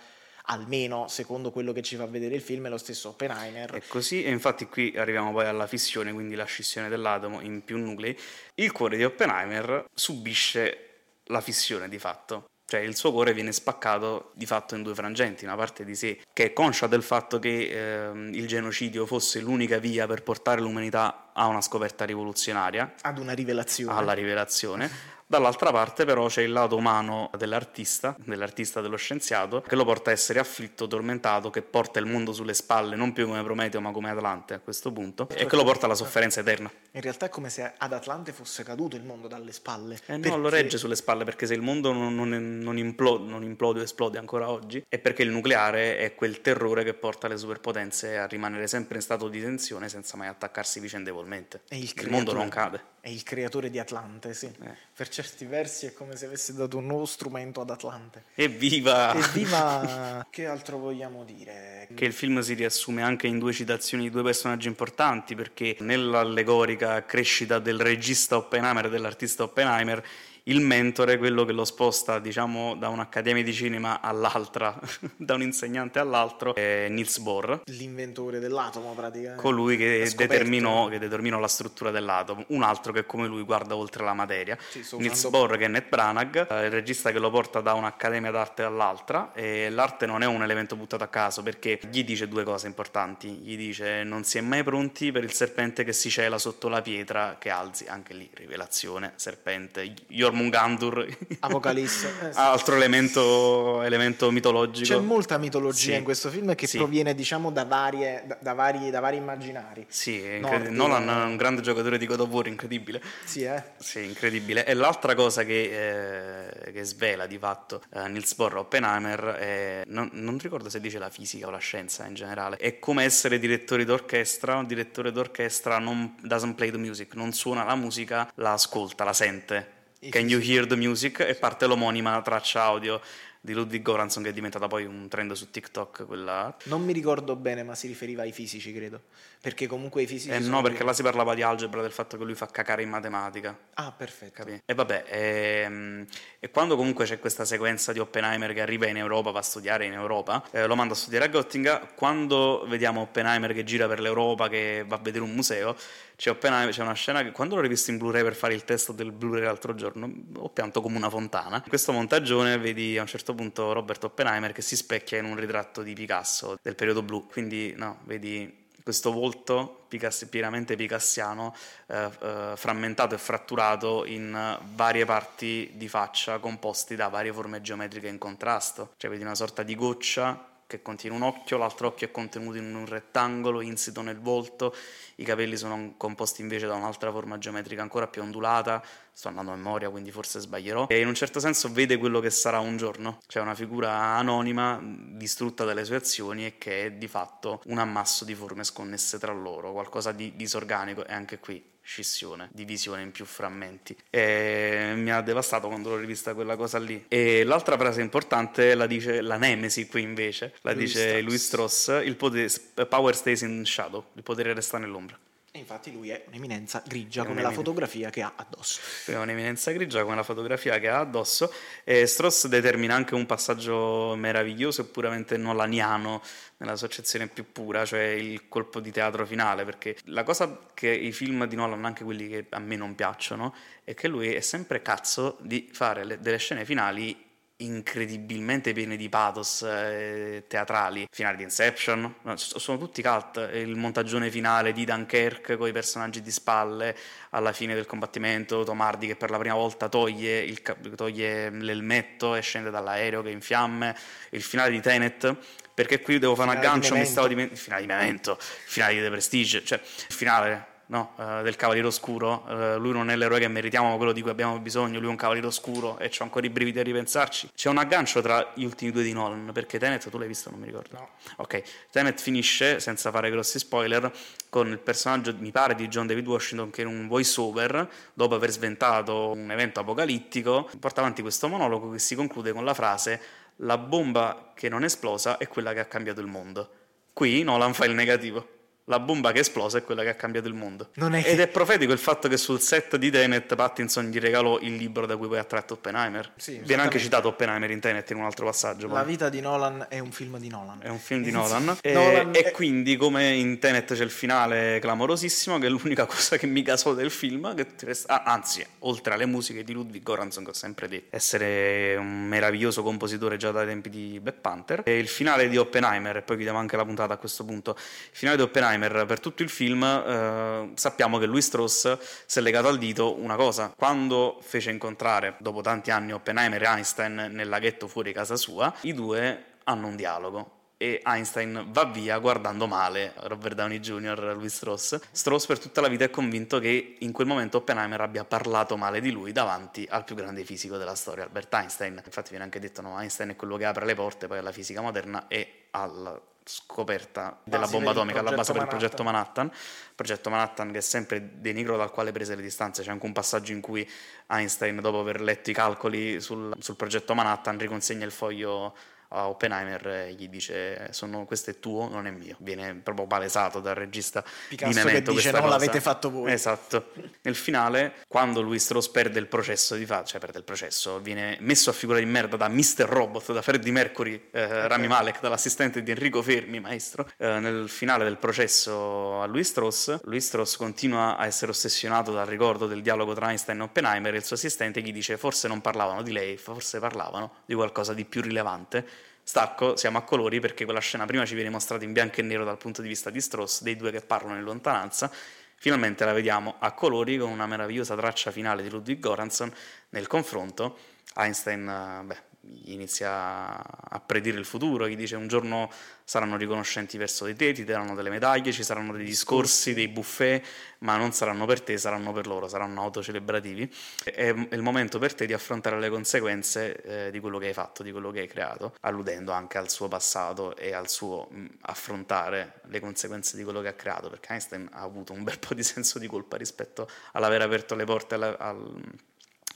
[SPEAKER 1] almeno secondo quello che ci fa vedere il film, è lo stesso Oppenheimer.
[SPEAKER 2] È così, e infatti qui arriviamo poi alla fissione, quindi la scissione dell'atomo in più nuclei. Il cuore di Oppenheimer subisce la fissione di fatto. Cioè il suo cuore viene spaccato di fatto in due frangenti, una parte di sé che è conscia del fatto che eh, il genocidio fosse l'unica via per portare l'umanità a una scoperta rivoluzionaria.
[SPEAKER 1] Ad una rivelazione.
[SPEAKER 2] Alla rivelazione Dall'altra parte però c'è il lato umano dell'artista, dell'artista dello scienziato, che lo porta a essere afflitto, tormentato, che porta il mondo sulle spalle, non più come Prometeo ma come Atlante a questo punto, e che lo porta alla sofferenza eterna.
[SPEAKER 1] In realtà è come se ad Atlante fosse caduto il mondo dalle spalle.
[SPEAKER 2] Eh perché... no, lo regge sulle spalle perché se il mondo non, non, non, implode, non implode o esplode ancora oggi, è perché il nucleare è quel terrore che porta le superpotenze a rimanere sempre in stato di tensione senza mai attaccarsi vicendevolmente.
[SPEAKER 1] il,
[SPEAKER 2] il mondo non cade.
[SPEAKER 1] È il creatore di Atlante, sì. Eh. Per certi versi è come se avesse dato un nuovo strumento ad Atlante.
[SPEAKER 2] Evviva!
[SPEAKER 1] Evviva! che altro vogliamo dire?
[SPEAKER 2] Che il film si riassume anche in due citazioni di due personaggi importanti, perché nell'allegorica crescita del regista Oppenheimer e dell'artista Oppenheimer il mentore, quello che lo sposta diciamo da un'accademia di cinema all'altra, da un insegnante all'altro, è Niels Bohr.
[SPEAKER 1] L'inventore dell'atomo praticamente.
[SPEAKER 2] Colui che determinò, che determinò, la struttura dell'atomo, un altro che come lui guarda oltre la materia. Sì, Niels Bohr che è Ned Branagh, eh, il regista che lo porta da un'accademia d'arte all'altra e l'arte non è un elemento buttato a caso perché gli dice due cose importanti. Gli dice non si è mai pronti per il serpente che si cela sotto la pietra che alzi, anche lì rivelazione, serpente. Jormungandur.
[SPEAKER 1] Apocalisse.
[SPEAKER 2] Eh, sì. Altro elemento, elemento, mitologico.
[SPEAKER 1] C'è molta mitologia sì. in questo film che sì. proviene diciamo da, varie, da, da, vari, da vari, immaginari.
[SPEAKER 2] Sì, incred- Nolan è un grande giocatore di God of War, incredibile.
[SPEAKER 1] Sì, eh?
[SPEAKER 2] Sì, incredibile. E l'altra cosa che, eh, che svela di fatto eh, Niels Bohr Oppenheimer, è, non, non ricordo se dice la fisica o la scienza in generale, è come essere direttori d'orchestra. Un direttore d'orchestra non doesn't play the music, non suona la musica, la ascolta, la sente Can You Hear the Music? E parte l'omonima traccia audio di Ludwig Goranson che è diventata poi un trend su TikTok quella...
[SPEAKER 1] non mi ricordo bene ma si riferiva ai fisici credo perché comunque i fisici
[SPEAKER 2] eh no perché là si parlava di algebra del fatto che lui fa cacare in matematica.
[SPEAKER 1] Ah perfetto.
[SPEAKER 2] Capì? e vabbè e, ehm, e, quando comunque c'è questa sequenza di Oppenheimer che arriva in Europa va a studiare in Europa eh, lo manda a studiare a Göttingen quando vediamo Oppenheimer che gira per l'Europa che va a vedere un museo c'è Oppenheimer c'è una scena che quando l'ho rivisto in Blu-ray per fare il testo del Blu-ray l'altro giorno ho pianto come una fontana. In questo montagione vedi a un certo punto Robert Oppenheimer che si specchia in un ritratto di Picasso del periodo blu. Quindi no vedi questo volto picass- pienamente picassiano, eh, eh, frammentato e fratturato in varie parti di faccia composti da varie forme geometriche in contrasto. Cioè vedi una sorta di goccia che contiene un occhio, l'altro occhio è contenuto in un rettangolo insito nel volto, i capelli sono composti invece da un'altra forma geometrica ancora più ondulata, sto andando a memoria quindi forse sbaglierò, e in un certo senso vede quello che sarà un giorno, cioè una figura anonima distrutta dalle sue azioni e che è di fatto un ammasso di forme sconnesse tra loro, qualcosa di disorganico. E anche qui scissione, divisione in più frammenti. E mi ha devastato quando l'ho rivista quella cosa lì. E l'altra frase importante la dice la Nemesi qui invece, la Louis dice Strauss. Louis Strauss, il potere, power stays in shadow, il potere resta nell'ombra.
[SPEAKER 1] E infatti lui è un'eminenza grigia come la fotografia che ha addosso.
[SPEAKER 2] È un'eminenza grigia come la fotografia che ha addosso. E Strauss determina anche un passaggio meraviglioso e puramente nolaniano nella sua accezione più pura, cioè il colpo di teatro finale, perché la cosa che i film di Nolan, anche quelli che a me non piacciono, è che lui è sempre cazzo di fare le, delle scene finali incredibilmente piene di pathos eh, teatrali. Finale di Inception, sono tutti cult. Il montagione finale di Dunkirk con i personaggi di spalle alla fine del combattimento. Tom Hardy che per la prima volta toglie, il, toglie l'elmetto e scende dall'aereo che è in fiamme. Il finale di Tenet. Perché qui devo fare un aggancio, mi stavo dimenticando. Il finale di Memento, il finale di The Prestige, cioè il finale no? uh, del Cavaliere Oscuro. Uh, lui non è l'eroe che meritiamo, ma quello di cui abbiamo bisogno. Lui è un Cavaliere Oscuro e c'ho ancora i brividi a ripensarci. C'è un aggancio tra gli ultimi due di Nolan, perché Tenet, tu l'hai visto? Non mi ricordo.
[SPEAKER 1] No.
[SPEAKER 2] Ok, Tenet finisce, senza fare grossi spoiler, con il personaggio, mi pare, di John David Washington che in un voice-over, dopo aver sventato un evento apocalittico, porta avanti questo monologo che si conclude con la frase la bomba che non è esplosa è quella che ha cambiato il mondo. Qui Nolan fa il negativo la bomba che è esplosa è quella che ha cambiato il mondo. È Ed è profetico il fatto che sul set di Tenet Pattinson gli regalò il libro da cui poi ha tratto Oppenheimer. Sì, Viene anche citato Oppenheimer in Tenet in un altro passaggio.
[SPEAKER 1] La poi. vita di Nolan è un film di Nolan.
[SPEAKER 2] È un film di Nolan. e, Nolan e è... quindi come in Tenet c'è il finale clamorosissimo, che è l'unica cosa che mi casò del film, resta... ah, anzi, oltre alle musiche di Ludwig Göransson, che ho sempre detto essere un meraviglioso compositore già dai tempi di Black Panther, e il finale di Oppenheimer, e poi chiudiamo anche la puntata a questo punto, il finale di Oppenheimer Oppenheimer per tutto il film eh, sappiamo che Louis Strauss si è legato al dito una cosa quando fece incontrare dopo tanti anni Oppenheimer e Einstein nel laghetto fuori casa sua i due hanno un dialogo e Einstein va via guardando male Robert Downey Jr., Louis Strauss. Strauss per tutta la vita è convinto che in quel momento Oppenheimer abbia parlato male di lui davanti al più grande fisico della storia, Albert Einstein. Infatti viene anche detto no, Einstein è quello che apre le porte poi alla fisica moderna e al scoperta della bomba atomica alla base per il progetto Manhattan. Il progetto Manhattan che è sempre denigro dal quale prese le distanze. C'è anche un passaggio in cui Einstein, dopo aver letto i calcoli sul, sul progetto Manhattan, riconsegna il foglio a Oppenheimer e gli dice sono, questo è tuo, non è mio. Viene proprio palesato dal regista
[SPEAKER 1] Picasso
[SPEAKER 2] di Memento
[SPEAKER 1] che dice non
[SPEAKER 2] cosa.
[SPEAKER 1] l'avete fatto voi.
[SPEAKER 2] Esatto. Nel finale, quando lui Strauss perde il processo di fatto, cioè perde il processo, viene messo a figura di merda da Mr. Robot, da Freddie Mercury, eh, Rami Malek, dall'assistente di Enrico Fermi, maestro. Eh, nel finale del processo a Louis Strauss, Louis Strauss continua a essere ossessionato dal ricordo del dialogo tra Einstein e Oppenheimer e il suo assistente gli dice forse non parlavano di lei, forse parlavano di qualcosa di più rilevante Stacco, siamo a colori perché quella scena prima ci viene mostrata in bianco e nero dal punto di vista di Strauss, dei due che parlano in lontananza, finalmente la vediamo a colori con una meravigliosa traccia finale di Ludwig Göransson nel confronto. Einstein, eh, beh, inizia a predire il futuro, gli dice un giorno saranno riconoscenti verso di te, ti daranno delle medaglie, ci saranno dei discorsi, dei buffet, ma non saranno per te, saranno per loro, saranno autocelebrativi. È, il momento per te di affrontare le conseguenze eh, di quello che hai fatto, di quello che hai creato, alludendo anche al suo passato e al suo mh, affrontare le conseguenze di quello che ha creato, perché Einstein ha avuto un bel po' di senso di colpa rispetto all'aver aperto le porte alla, al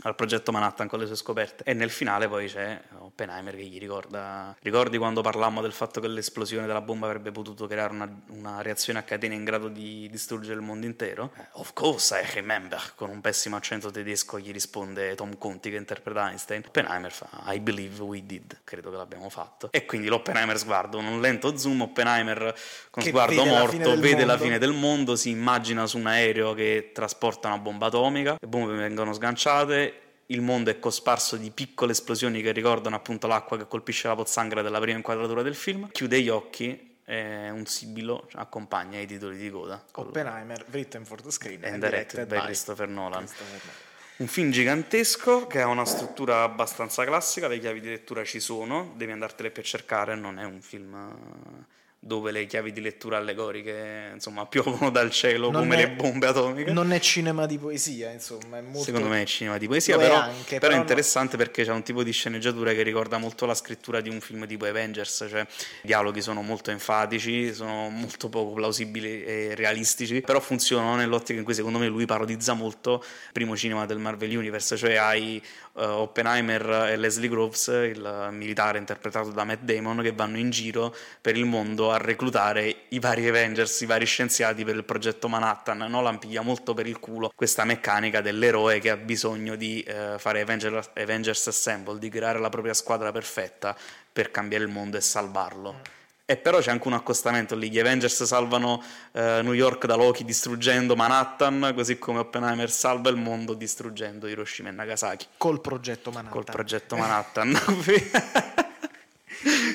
[SPEAKER 2] al progetto Manhattan con le sue scoperte. E nel finale poi c'è Oppenheimer che gli ricorda ricordi quando parlammo del fatto che l'esplosione della bomba avrebbe potuto creare una, una reazione a catena in grado di distruggere il mondo intero? Eh, of course I remember con un pessimo accento tedesco gli risponde Tom Conti che interpreta Einstein. Oppenheimer fa I believe we did credo che l'abbiamo fatto. E quindi l'Oppenheimer sguardo un lento zoom Oppenheimer con che sguardo vede morto la vede mondo. la fine del mondo si immagina su un aereo che trasporta una bomba atomica le bombe vengono sganciate il mondo è cosparso di piccole esplosioni che ricordano appunto l'acqua che colpisce la pozzanghera della prima inquadratura del film. Chiude gli occhi e un sibilo accompagna i titoli di coda.
[SPEAKER 1] Oppenheimer, written for the screen
[SPEAKER 2] and, directed, by, by Christopher Nolan.
[SPEAKER 1] Christopher Nolan.
[SPEAKER 2] Un film gigantesco che ha una struttura abbastanza classica, le chiavi di lettura ci sono, devi andartele più a cercare, non è un film dove le chiavi di lettura allegoriche insomma piovono dal cielo non come è, le bombe atomiche.
[SPEAKER 1] Non è cinema di poesia, insomma, molto...
[SPEAKER 2] Secondo me è cinema di poesia, però, è, anche, però, però è interessante no... perché c'è un tipo di sceneggiatura che ricorda molto la scrittura di un film tipo Avengers, cioè i dialoghi sono molto enfatici, sono molto poco plausibili e realistici, però funzionano nell'ottica in cui secondo me lui parodizza molto il primo cinema del Marvel Universe, cioè hai uh, Oppenheimer e Leslie Groves, il militare interpretato da Matt Damon, che vanno in giro per il mondo a reclutare i vari Avengers, i vari scienziati per il progetto Manhattan. Nolan piglia molto per il culo questa meccanica dell'eroe che ha bisogno di uh, fare Avengers, Avengers Assemble, di creare la propria squadra perfetta per cambiare il mondo e salvarlo. E però c'è anche un accostamento lì, gli Avengers salvano eh, New York da Loki distruggendo Manhattan, così come Oppenheimer salva il mondo distruggendo Hiroshima e Nagasaki.
[SPEAKER 1] Col progetto Manhattan.
[SPEAKER 2] Col progetto Manhattan.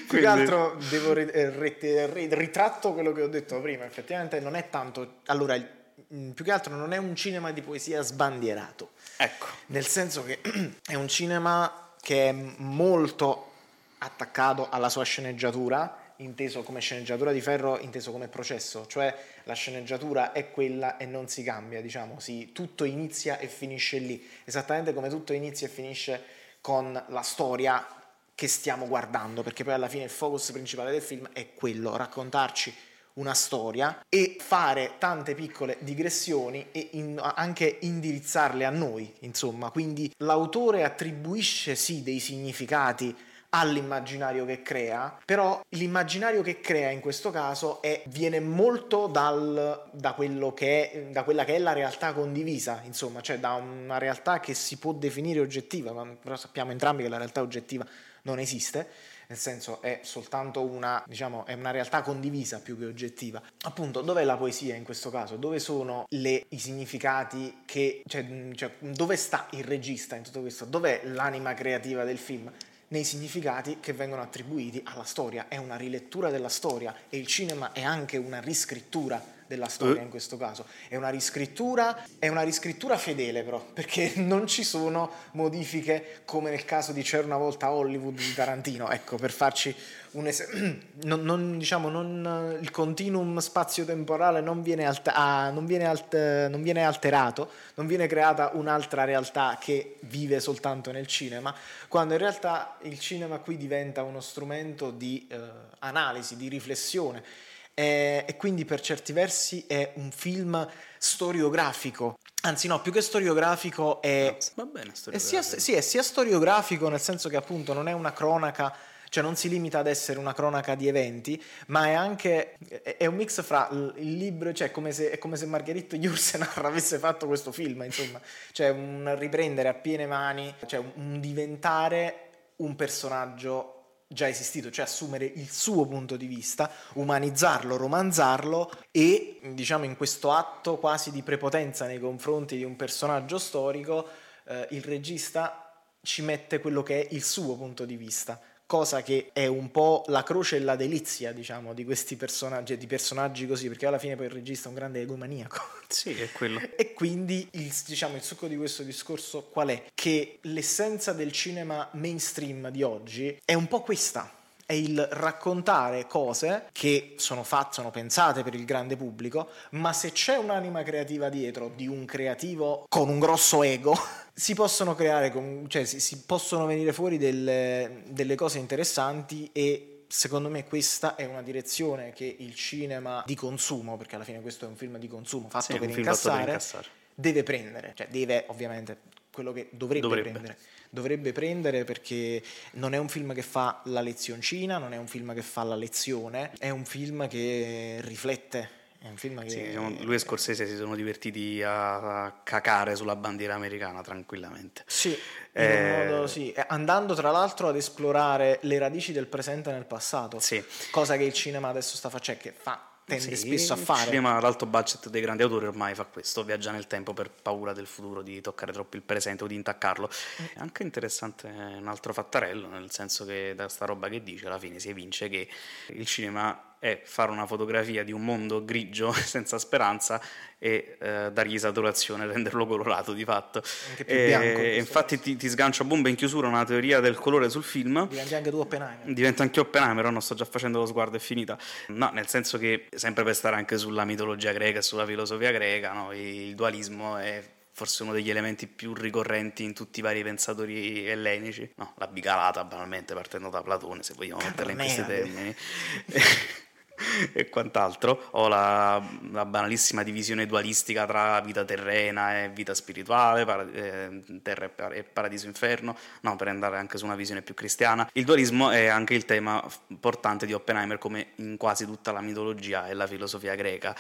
[SPEAKER 1] Più che altro devo eh, ritratto quello che ho detto prima, effettivamente non è tanto... Allora, mm, più che altro non è un cinema di poesia sbandierato.
[SPEAKER 2] Ecco.
[SPEAKER 1] Nel senso che è un cinema che è molto attaccato alla sua sceneggiatura inteso come sceneggiatura di ferro, inteso come processo, cioè la sceneggiatura è quella e non si cambia, diciamo, sì, tutto inizia e finisce lì, esattamente come tutto inizia e finisce con la storia che stiamo guardando, perché poi alla fine il focus principale del film è quello, raccontarci una storia e fare tante piccole digressioni e in, anche indirizzarle a noi, insomma, quindi l'autore attribuisce sì dei significati all'immaginario che crea, però l'immaginario che crea in questo caso è, viene molto dal, da, è, da quella che è la realtà condivisa, insomma, cioè da una realtà che si può definire oggettiva, però sappiamo entrambi che la realtà oggettiva non esiste, nel senso è soltanto una, diciamo, è una realtà condivisa più che oggettiva. Appunto, dov'è la poesia in questo caso? Dove sono le, i significati che, cioè, cioè, dove sta il regista in tutto questo? Dov'è l'anima creativa del film? Nei significati che vengono attribuiti alla storia. È una rilettura della storia e il cinema è anche una riscrittura della storia uh. in questo caso. È una riscrittura, è una riscrittura fedele però, perché non ci sono modifiche come nel caso di C'era una volta Hollywood di Tarantino, ecco, per farci esempio, non, non, diciamo, non, il continuum spazio-temporale non viene, alter- ah, non, viene alt- non viene alterato, non viene creata un'altra realtà che vive soltanto nel cinema, quando in realtà il cinema qui diventa uno strumento di eh, analisi, di riflessione e, e quindi per certi versi è un film storiografico Anzi, no, più che storiografico è.
[SPEAKER 2] Va bene, storiografico.
[SPEAKER 1] È sia, sì, è sia storiografico, nel senso che appunto non è una cronaca, cioè non si limita ad essere una cronaca di eventi, ma è anche. È un mix fra il libro, cioè come se, è come se Margherita Jursenar avesse fatto questo film, insomma. Cioè un riprendere a piene mani, cioè un diventare un personaggio già esistito, cioè assumere il suo punto di vista, umanizzarlo, romanzarlo e diciamo in questo atto quasi di prepotenza nei confronti di un personaggio storico, eh, il regista ci mette quello che è il suo punto di vista cosa che è un po' la croce e la delizia, diciamo, di questi personaggi, di personaggi così, perché alla fine poi il regista è un grande egomaniaco.
[SPEAKER 2] Sì, è quello.
[SPEAKER 1] E quindi il, diciamo, il succo di questo discorso qual è? Che l'essenza del cinema mainstream di oggi è un po' questa, è il raccontare cose che sono fatte, sono pensate per il grande pubblico, ma se c'è un'anima creativa dietro di un creativo con un grosso ego, si possono creare, cioè si, possono venire fuori delle, delle cose interessanti e secondo me questa è una direzione che il cinema di consumo, perché alla fine questo è un film di consumo fatto, sì, per, incassare, fatto per incassare, deve prendere, cioè deve ovviamente quello che dovrebbe, dovrebbe. prendere dovrebbe prendere perché non è un film che fa la lezioncina, non è un film che fa la lezione, è un film che riflette è un film che...
[SPEAKER 2] Sì, diciamo, lui e Scorsese si sono divertiti a, cacare sulla bandiera americana tranquillamente.
[SPEAKER 1] Sì, eh... modo, sì, andando tra l'altro ad esplorare le radici del presente nel passato,
[SPEAKER 2] sì.
[SPEAKER 1] cosa che il cinema adesso sta facendo, che fa tende sì, spesso a fare. Il
[SPEAKER 2] cinema ad alto budget dei grandi autori ormai fa questo, viaggia nel tempo per paura del futuro, di toccare troppo il presente o di intaccarlo. Mm. È anche interessante un altro fattarello, nel senso che da sta roba che dice alla fine si evince che il cinema è fare una fotografia di un mondo grigio senza speranza e eh, dargli saturazione, renderlo colorato di fatto.
[SPEAKER 1] Anche più bianco,
[SPEAKER 2] E, infatti ti, ti sgancio a bomba in chiusura una teoria del colore sul film.
[SPEAKER 1] Diventi anche tu Oppenheimer.
[SPEAKER 2] Diventa anche Oppenheimer, no? sto già facendo lo sguardo, è finita. No, nel senso che, sempre per stare anche sulla mitologia greca e sulla filosofia greca, no? il dualismo è forse uno degli elementi più ricorrenti in tutti i vari pensatori ellenici. No, la bicalata, banalmente, partendo da Platone, se vogliamo metterla in questi termini. e quant'altro. Ho la, la banalissima divisione dualistica tra vita terrena e vita spirituale, para- eh, terra e, par- paradiso inferno, no, per andare anche su una visione più cristiana. Il dualismo è anche il tema portante di Oppenheimer, come in quasi tutta la mitologia e la filosofia greca.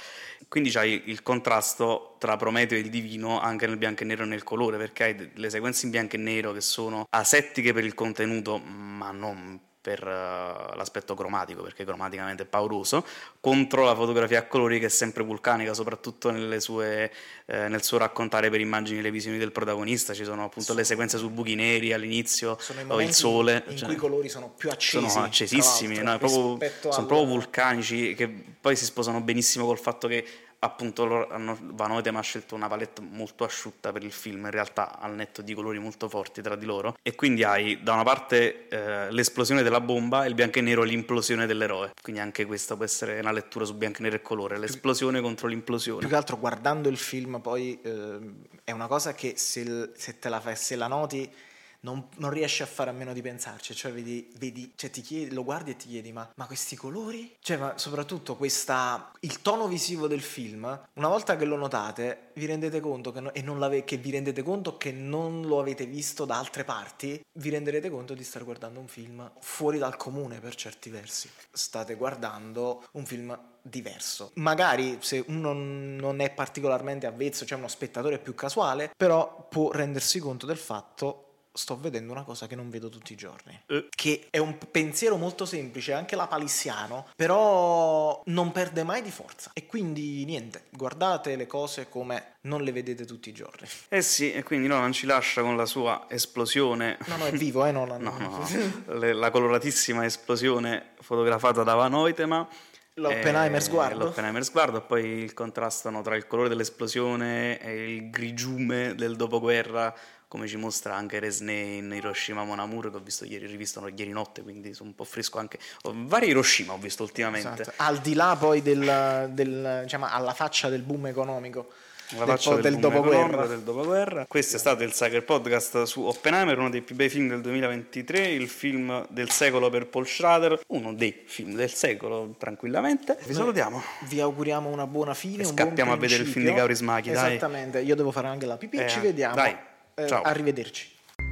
[SPEAKER 2] Quindi c'hai il contrasto tra Prometeo e il divino anche nel bianco e nero e nel colore, perché hai le sequenze in bianco e nero che sono asettiche per il contenuto, ma non per eh, l'aspetto cromatico, perché cromaticamente è pauroso, contro la fotografia a colori che è sempre vulcanica, soprattutto nelle sue, eh, nel suo raccontare per immagini le visioni del protagonista. Ci sono appunto le sequenze su buchi neri all'inizio,
[SPEAKER 1] Sono
[SPEAKER 2] o il sole.
[SPEAKER 1] in
[SPEAKER 2] cioè,
[SPEAKER 1] cui i colori sono più accesi.
[SPEAKER 2] sono accesissimi, no? Proprio- sono
[SPEAKER 1] al-
[SPEAKER 2] proprio vulcanici che poi si sposano benissimo col fatto che appunto loro hanno, Van Hoytem ha scelto una palette molto asciutta per il film in realtà al netto di colori molto forti tra di loro e quindi hai da una parte eh, l'esplosione della bomba e il bianco e nero l'implosione dell'eroe. Quindi anche questa può essere una lettura su bianco e nero e colore l'esplosione contro l'implosione.
[SPEAKER 1] Più che altro guardando il film poi ehm, è una cosa che se, se te la se la noti non, non riesci a fare a meno di pensarci, cioè vedi, vedi cioè chiedi, lo guardi e ti chiedi ma, ma questi colori? Cioè ma soprattutto questa, il tono visivo del film, una volta che lo notate vi rendete conto che, no- e non che vi rendete conto che non lo avete visto da altre parti, vi renderete conto di stare guardando un film fuori dal comune per certi versi. State guardando un film diverso. Magari se uno non è particolarmente avvezzo, cioè uno spettatore più casuale, però può rendersi conto del fatto sto vedendo una cosa che non vedo tutti i giorni.
[SPEAKER 2] Eh.
[SPEAKER 1] Che è un pensiero molto semplice, anche la palissiano, però non perde mai di forza. E quindi niente, guardate le cose come non le vedete tutti i giorni.
[SPEAKER 2] eh sì e quindi no, non ci lascia con la sua esplosione
[SPEAKER 1] No, no, è vivo, eh, no, no,
[SPEAKER 2] no, no, la coloratissima esplosione fotografata da Van Hoytema
[SPEAKER 1] L'Oppenheimer
[SPEAKER 2] Eh,
[SPEAKER 1] sguardo.
[SPEAKER 2] L'Oppenheimer sguardo, poi il contrasto no, tra il colore dell'esplosione e il grigiume del dopoguerra, come ci mostra anche Resne in Hiroshima Mon Amour, che ho visto ieri, rivisto ieri notte, quindi sono un po' fresco anche. ho- Vari Hiroshima ho visto ultimamente.
[SPEAKER 1] Esatto. Al di là poi del, del- diciamo, alla faccia del boom economico del,
[SPEAKER 2] faccia
[SPEAKER 1] po- del
[SPEAKER 2] boom
[SPEAKER 1] dopoguerra.
[SPEAKER 2] del dopoguerra. Questo è stato il Sager Podcast su Oppenheimer, uno dei più bei film del 2023, il film del secolo per Paul Schrader, uno dei film del secolo, tranquillamente. Vi salutiamo.
[SPEAKER 1] Vi auguriamo una buona fine.
[SPEAKER 2] E
[SPEAKER 1] un buon
[SPEAKER 2] scappiamo a vedere il film di Kaurismäki, dai.
[SPEAKER 1] Esattamente, io devo fare anche la pipì.
[SPEAKER 2] Eh,
[SPEAKER 1] ci vediamo.
[SPEAKER 2] dai.
[SPEAKER 1] Eh,
[SPEAKER 2] Ciao.
[SPEAKER 1] arrivederci.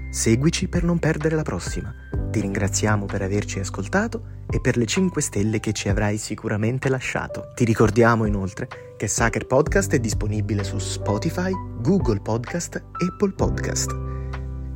[SPEAKER 3] Seguici per non perdere la prossima. Ti ringraziamo per averci ascoltato e per le 5 stelle che ci avrai sicuramente lasciato. Ti ricordiamo inoltre che Sacher Podcast è disponibile su Spotify, Google Podcast e Apple Podcast.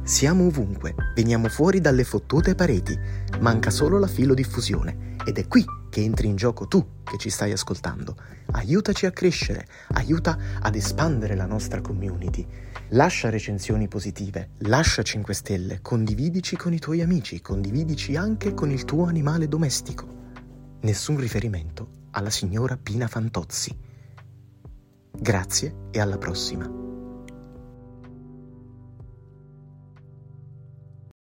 [SPEAKER 3] Siamo ovunque, veniamo fuori dalle fottute pareti, manca solo la filodiffusione ed è qui che entri in gioco tu che ci stai ascoltando. Aiutaci a crescere, aiuta ad espandere la nostra community. Lascia recensioni positive, lascia 5 stelle, condividici con i tuoi amici, condividici anche con il tuo animale domestico. Nessun riferimento alla signora Pina Fantozzi. Grazie e alla prossima.